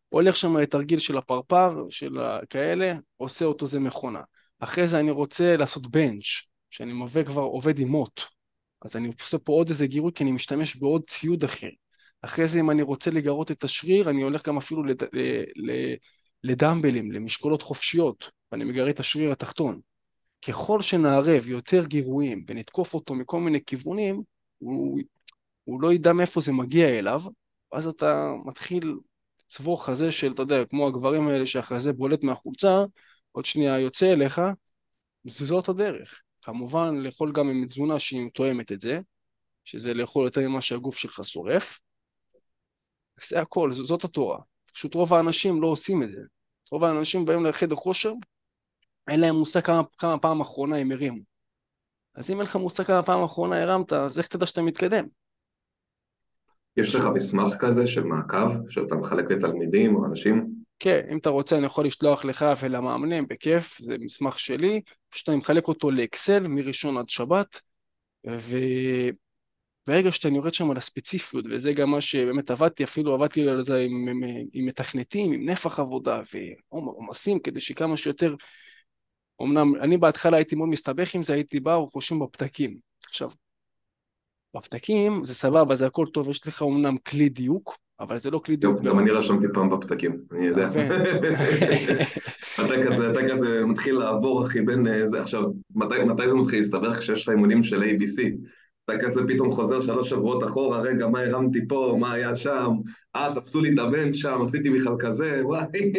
הולך שם לתרגיל של הפרפר, של כאלה, עושה אותו זה מכונה. אחרי זה אני רוצה לעשות בנץ', שאני מווה כבר עובד עם מוט. אז אני עושה פה עוד איזה גירוי כי אני משתמש בעוד ציוד אחר. אחרי זה אם אני רוצה לגרות את השריר, אני הולך גם אפילו לד... לדמבלים, למשקולות חופשיות, ואני מגרה את השריר התחתון. ככל שנערב יותר גירויים ונתקוף אותו מכל מיני כיוונים, הוא, הוא לא ידע מאיפה זה מגיע אליו, ואז אתה מתחיל צבור חזה של, אתה יודע, כמו הגברים האלה שהחזה בולט מהחולצה, עוד שנייה יוצא אליך, זאת הדרך. כמובן, לאכול גם עם תזונה שהיא תואמת את זה, שזה לאכול יותר ממה שהגוף שלך שורף. זה הכל, זאת התורה. פשוט רוב האנשים לא עושים את זה. רוב האנשים באים לחדר כושר, אין להם מושג כמה, כמה פעם אחרונה הם הרימו. אז אם אין לך מושג כמה פעם אחרונה הרמת, אז איך תדע שאתה מתקדם? יש לך מסמך כזה של מעקב, שאתה מחלק לתלמידים או אנשים? כן, אם אתה רוצה אני יכול לשלוח לך ולמאמנים, בכיף, זה מסמך שלי, פשוט אני מחלק אותו לאקסל מראשון עד שבת, וברגע שאתה יורד שם על הספציפיות, וזה גם מה שבאמת עבדתי, אפילו עבדתי על זה עם, עם, עם מתכנתים, עם נפח עבודה ועומסים, כדי שכמה שיותר, אמנם אני בהתחלה הייתי מאוד מסתבך עם זה, הייתי בא וחושבים בפתקים. עכשיו, בפתקים זה סבבה, זה הכל טוב, יש לך אומנם כלי דיוק, אבל זה לא כלי דיוק גם, אני רשמתי פעם בפתקים, אני יודע. אתה כזה, אתה כזה מתחיל לעבור, אחי, בין אה, זה. עכשיו, מתי, מתי זה מתחיל להסתבך? כשיש לך אימונים של ABC. כזה פתאום חוזר שלוש שבועות אחורה, רגע, מה הרמתי פה, מה היה שם? אה, תפסו לי את הבנץ' שם, עשיתי בכלל כזה, וואי.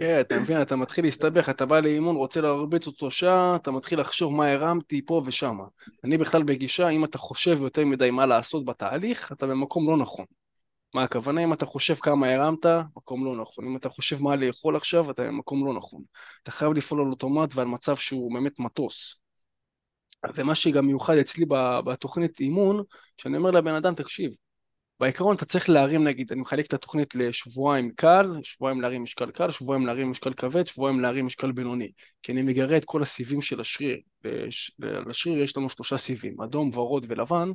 כן, אתה מבין, אתה מתחיל להסתבך, אתה בא לאימון, רוצה להרביץ אותו שעה, אתה מתחיל לחשוב מה הרמתי פה ושמה. אני בכלל בגישה, אם אתה חושב יותר מדי מה לעשות בתהליך, אתה במקום לא נכון. מה הכוונה? אם אתה חושב כמה הרמת, מקום לא נכון. אם אתה חושב מה לאכול עכשיו, אתה במקום לא נכון. אתה חייב לפעול על אוטומט ועל מצב שהוא באמת מטוס. ומה שגם מיוחד אצלי בתוכנית אימון, שאני אומר לבן אדם, תקשיב, בעיקרון אתה צריך להרים נגיד, אני מחלק את התוכנית לשבועיים קל, שבועיים להרים משקל קל, שבועיים להרים משקל כבד, שבועיים להרים משקל בינוני. כי אני מגרה את כל הסיבים של השריר. לשריר יש לנו שלושה סיבים, אדום, ורוד ולבן,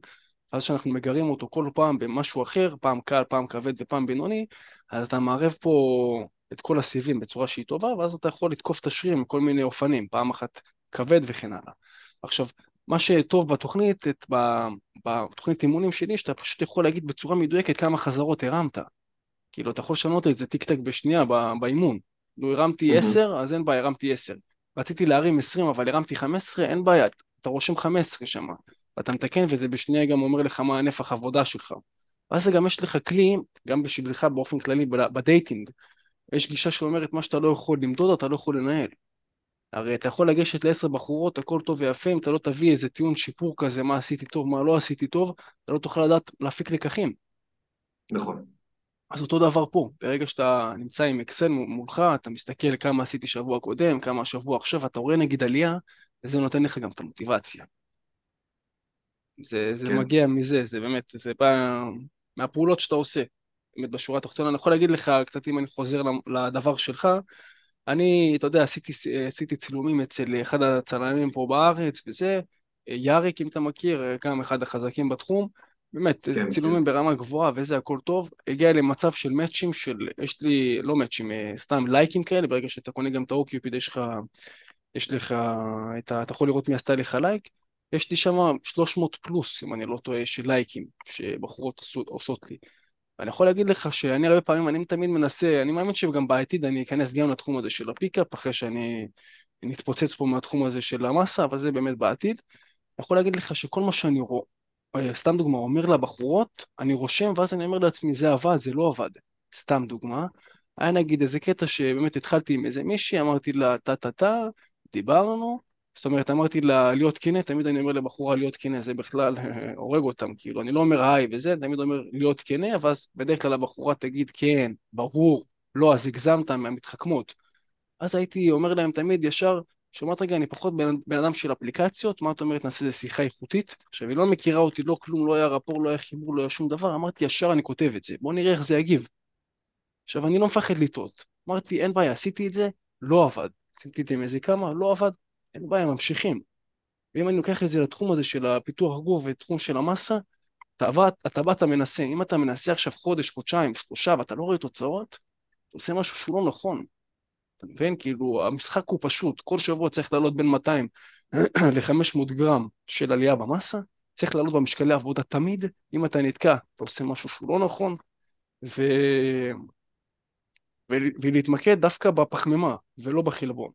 אז כשאנחנו מגרים אותו כל פעם במשהו אחר, פעם קל, פעם כבד ופעם בינוני, אז אתה מערב פה את כל הסיבים בצורה שהיא טובה, ואז אתה יכול לתקוף את השריר מכל מיני אופנים, פעם אחת כבד וכן הלאה. עכשיו, מה שטוב בתוכנית, את, בתוכנית אימונים שלי, שאתה פשוט יכול להגיד בצורה מדויקת כמה חזרות הרמת. כאילו, אתה יכול לשנות את זה טיק טק בשנייה באימון. נו, הרמתי 10, אז אין בעיה, הרמתי 10. רציתי להרים 20, אבל הרמתי 15, אין בעיה, אתה רושם 15 שם. ואתה מתקן, וזה בשנייה גם אומר לך מה הנפח עבודה שלך. ואז גם יש לך כלי, גם בשבילך באופן כללי בדייטינג. יש גישה שאומרת מה שאתה לא יכול למדוד, אתה לא יכול לנהל. הרי אתה יכול לגשת לעשר בחורות, הכל טוב ויפה, אם אתה לא תביא איזה טיעון שיפור כזה, מה עשיתי טוב, מה לא עשיתי טוב, אתה לא תוכל לדעת להפיק לקחים. נכון. אז אותו דבר פה, ברגע שאתה נמצא עם אקסל מולך, אתה מסתכל כמה עשיתי שבוע קודם, כמה שבוע עכשיו, אתה רואה נגיד עלייה, וזה נותן לך גם את המוטיבציה. זה, זה כן. מגיע מזה, זה באמת, זה בא מהפעולות שאתה עושה. באמת בשורה התחתונה, אני יכול להגיד לך, קצת אם אני חוזר לדבר שלך, אני, אתה יודע, עשיתי, עשיתי צילומים אצל אחד הצלמים פה בארץ וזה, יאריק אם אתה מכיר, גם אחד החזקים בתחום, באמת, כן, צילומים כן. ברמה גבוהה וזה הכל טוב, הגיע למצב של מאצ'ים של, יש לי, לא מאצ'ים, סתם לייקים כאלה, ברגע שאתה קונה גם את ה OkCupid יש לך, יש לך, את ה, אתה יכול לראות מי עשתה לך לייק, יש לי שם 300 פלוס, אם אני לא טועה, של לייקים שבחורות עושות לי. ואני יכול להגיד לך שאני הרבה פעמים, אני תמיד מנסה, אני מאמין שגם בעתיד אני אכנס גם לתחום הזה של ה pickup, אחרי שאני נתפוצץ פה מהתחום הזה של המסה, אבל זה באמת בעתיד. אני יכול להגיד לך שכל מה שאני רואה, אה, סתם דוגמה, אומר לבחורות, אני רושם ואז אני אומר לעצמי, זה עבד, זה לא עבד. סתם דוגמה. היה נגיד איזה קטע שבאמת התחלתי עם איזה מישהי, אמרתי לה טה-טה-טה, דיברנו, זאת אומרת, אמרתי לה להיות כנה, תמיד אני אומר לבחורה להיות כנה, זה בכלל הורג אותם, כאילו, אני לא אומר היי וזה, תמיד אומר להיות כנה, ואז בדרך כלל הבחורה תגיד כן, ברור, לא, אז הגזמת מהמתחכמות. אז הייתי אומר להם תמיד ישר, שומעת רגע, אני פחות בן, בן אדם של אפליקציות, מה את אומרת, נעשה איזה שיחה איכותית? עכשיו, היא לא מכירה אותי, לא כלום, לא היה רפור, לא היה חיבור, לא היה שום דבר, אמרתי ישר אני כותב את זה, בואו נראה איך זה יגיב. עכשיו, אני לא מפחד לטעות. אמרתי, אין בעיה, עשיתי את זה, לא עבד. עשיתי את זה עם איזה כמה, לא עבד, אין בעיה, ממשיכים. ואם אני לוקח את זה לתחום הזה של הפיתוח גוף ותחום של המסה, אתה בא, אתה בא, אתה מנסה. אם אתה מנסה עכשיו חודש, חודשיים, שלושה, ואתה לא רואה תוצאות, אתה עושה משהו שהוא לא נכון. אתה מבין? כאילו, המשחק הוא פשוט. כל שבוע צריך לעלות בין 200 ל-500 גרם של עלייה במסה, צריך לעלות במשקלי עבודה תמיד. אם אתה נתקע, אתה עושה משהו שהוא לא נכון, ו... ולהתמקד דווקא בפחמימה ולא בחלבון.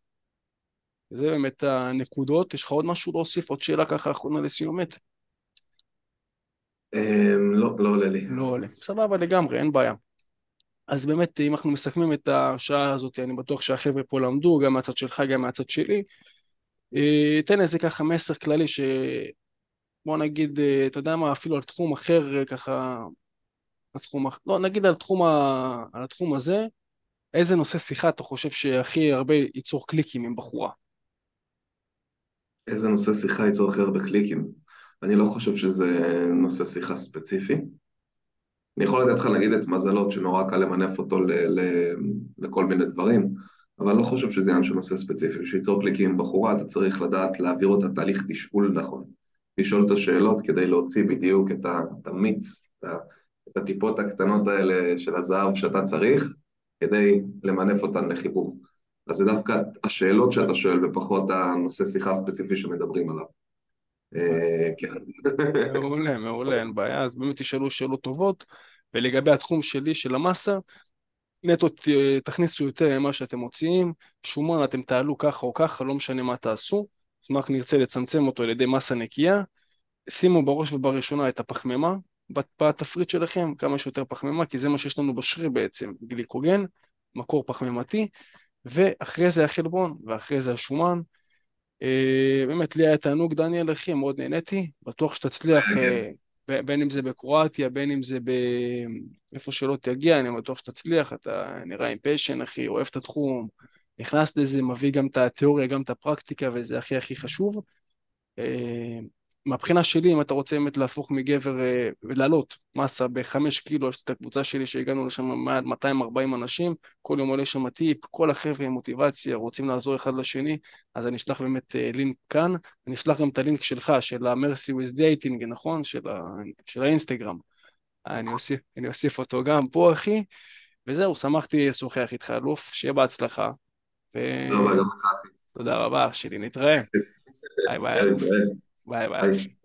זה באמת הנקודות. יש לך עוד משהו להוסיף? עוד שאלה ככה אחרונה לסיומת? אמ, לא, לא עולה לי. לא עולה. סבבה לגמרי, אין בעיה. אז באמת, אם אנחנו מסכמים את השעה הזאת, אני בטוח שהחבר'ה פה למדו, גם מהצד שלך, גם מהצד שלי. אה, תן איזה ככה מסר כללי ש... בוא נגיד, אה, אתה יודע מה, אפילו על תחום אחר, ככה... התחום, לא, נגיד על תחום, ה... על התחום הזה, איזה נושא שיחה אתה חושב שהכי הרבה ייצור קליקים עם בחורה? איזה נושא שיחה ייצור הכי הרבה קליקים? אני לא חושב שזה נושא שיחה ספציפי. אני יכול לתת לך להגיד את מזלות שנורא קל למנף אותו ל- ל- לכל מיני דברים, אבל אני לא חושב שזה עניין של נושא ספציפי. בשביל ליצור קליקים עם בחורה אתה צריך לדעת להעביר אותה תהליך תשאול נכון. לשאול את השאלות כדי להוציא בדיוק את המיץ, את הטיפות הקטנות האלה של הזהב שאתה צריך, כדי למנף אותן לחיבור. אז זה דווקא השאלות שאתה שואל ופחות הנושא שיחה הספציפי שמדברים עליו. אה, כן. מעולה, מעולה, אין בעיה, אז באמת תשאלו שאלות טובות. ולגבי התחום שלי, של המסה, נטו תכניסו יותר ממה שאתם מוציאים, שומן אתם תעלו ככה או ככה, לא משנה מה תעשו, רק נרצה לצמצם אותו על ידי מסה נקייה, שימו בראש ובראשונה את הפחמימה בת- בתפריט שלכם, כמה שיותר פחמימה, כי זה מה שיש לנו בשריר בעצם, גליקוגן, מקור פחמימתי, ואחרי זה החלבון, ואחרי זה השומן. אה, באמת, לי היה תענוג, דניאל, אחי, מאוד נהניתי, בטוח שתצליח, אה, ב- בין אם זה בקרואטיה, בין אם זה ב... איפה שלא תגיע, אני בטוח שתצליח, אתה נראה עם פשן, אחי, אוהב את התחום, נכנס לזה, מביא גם את התיאוריה, גם את הפרקטיקה, וזה הכי הכי חשוב. אה, מהבחינה שלי, אם אתה רוצה באמת להפוך מגבר אה, ולעלות מסה בחמש קילו, יש את הקבוצה שלי שהגענו לשם מעל 240 אנשים, כל יום עולה שם טיפ, כל החבר'ה עם מוטיבציה, רוצים לעזור אחד לשני, אז אני אשלח באמת אה, לינק כאן, אני אשלח גם את הלינק שלך, של ה-Mercy with Dating, נכון? של, ה... של האינסטגרם. אני אוסיף, אני אוסיף אותו גם פה, אחי, וזהו, שמחתי לשוחח איתך, אלוף, שיהיה בהצלחה, תודה רבה, גם לך, אחי. ותודה רבה, אח שלי, נתראה. ביי ביי, אלוף. ביי, ביי. ביי ביי. ביי.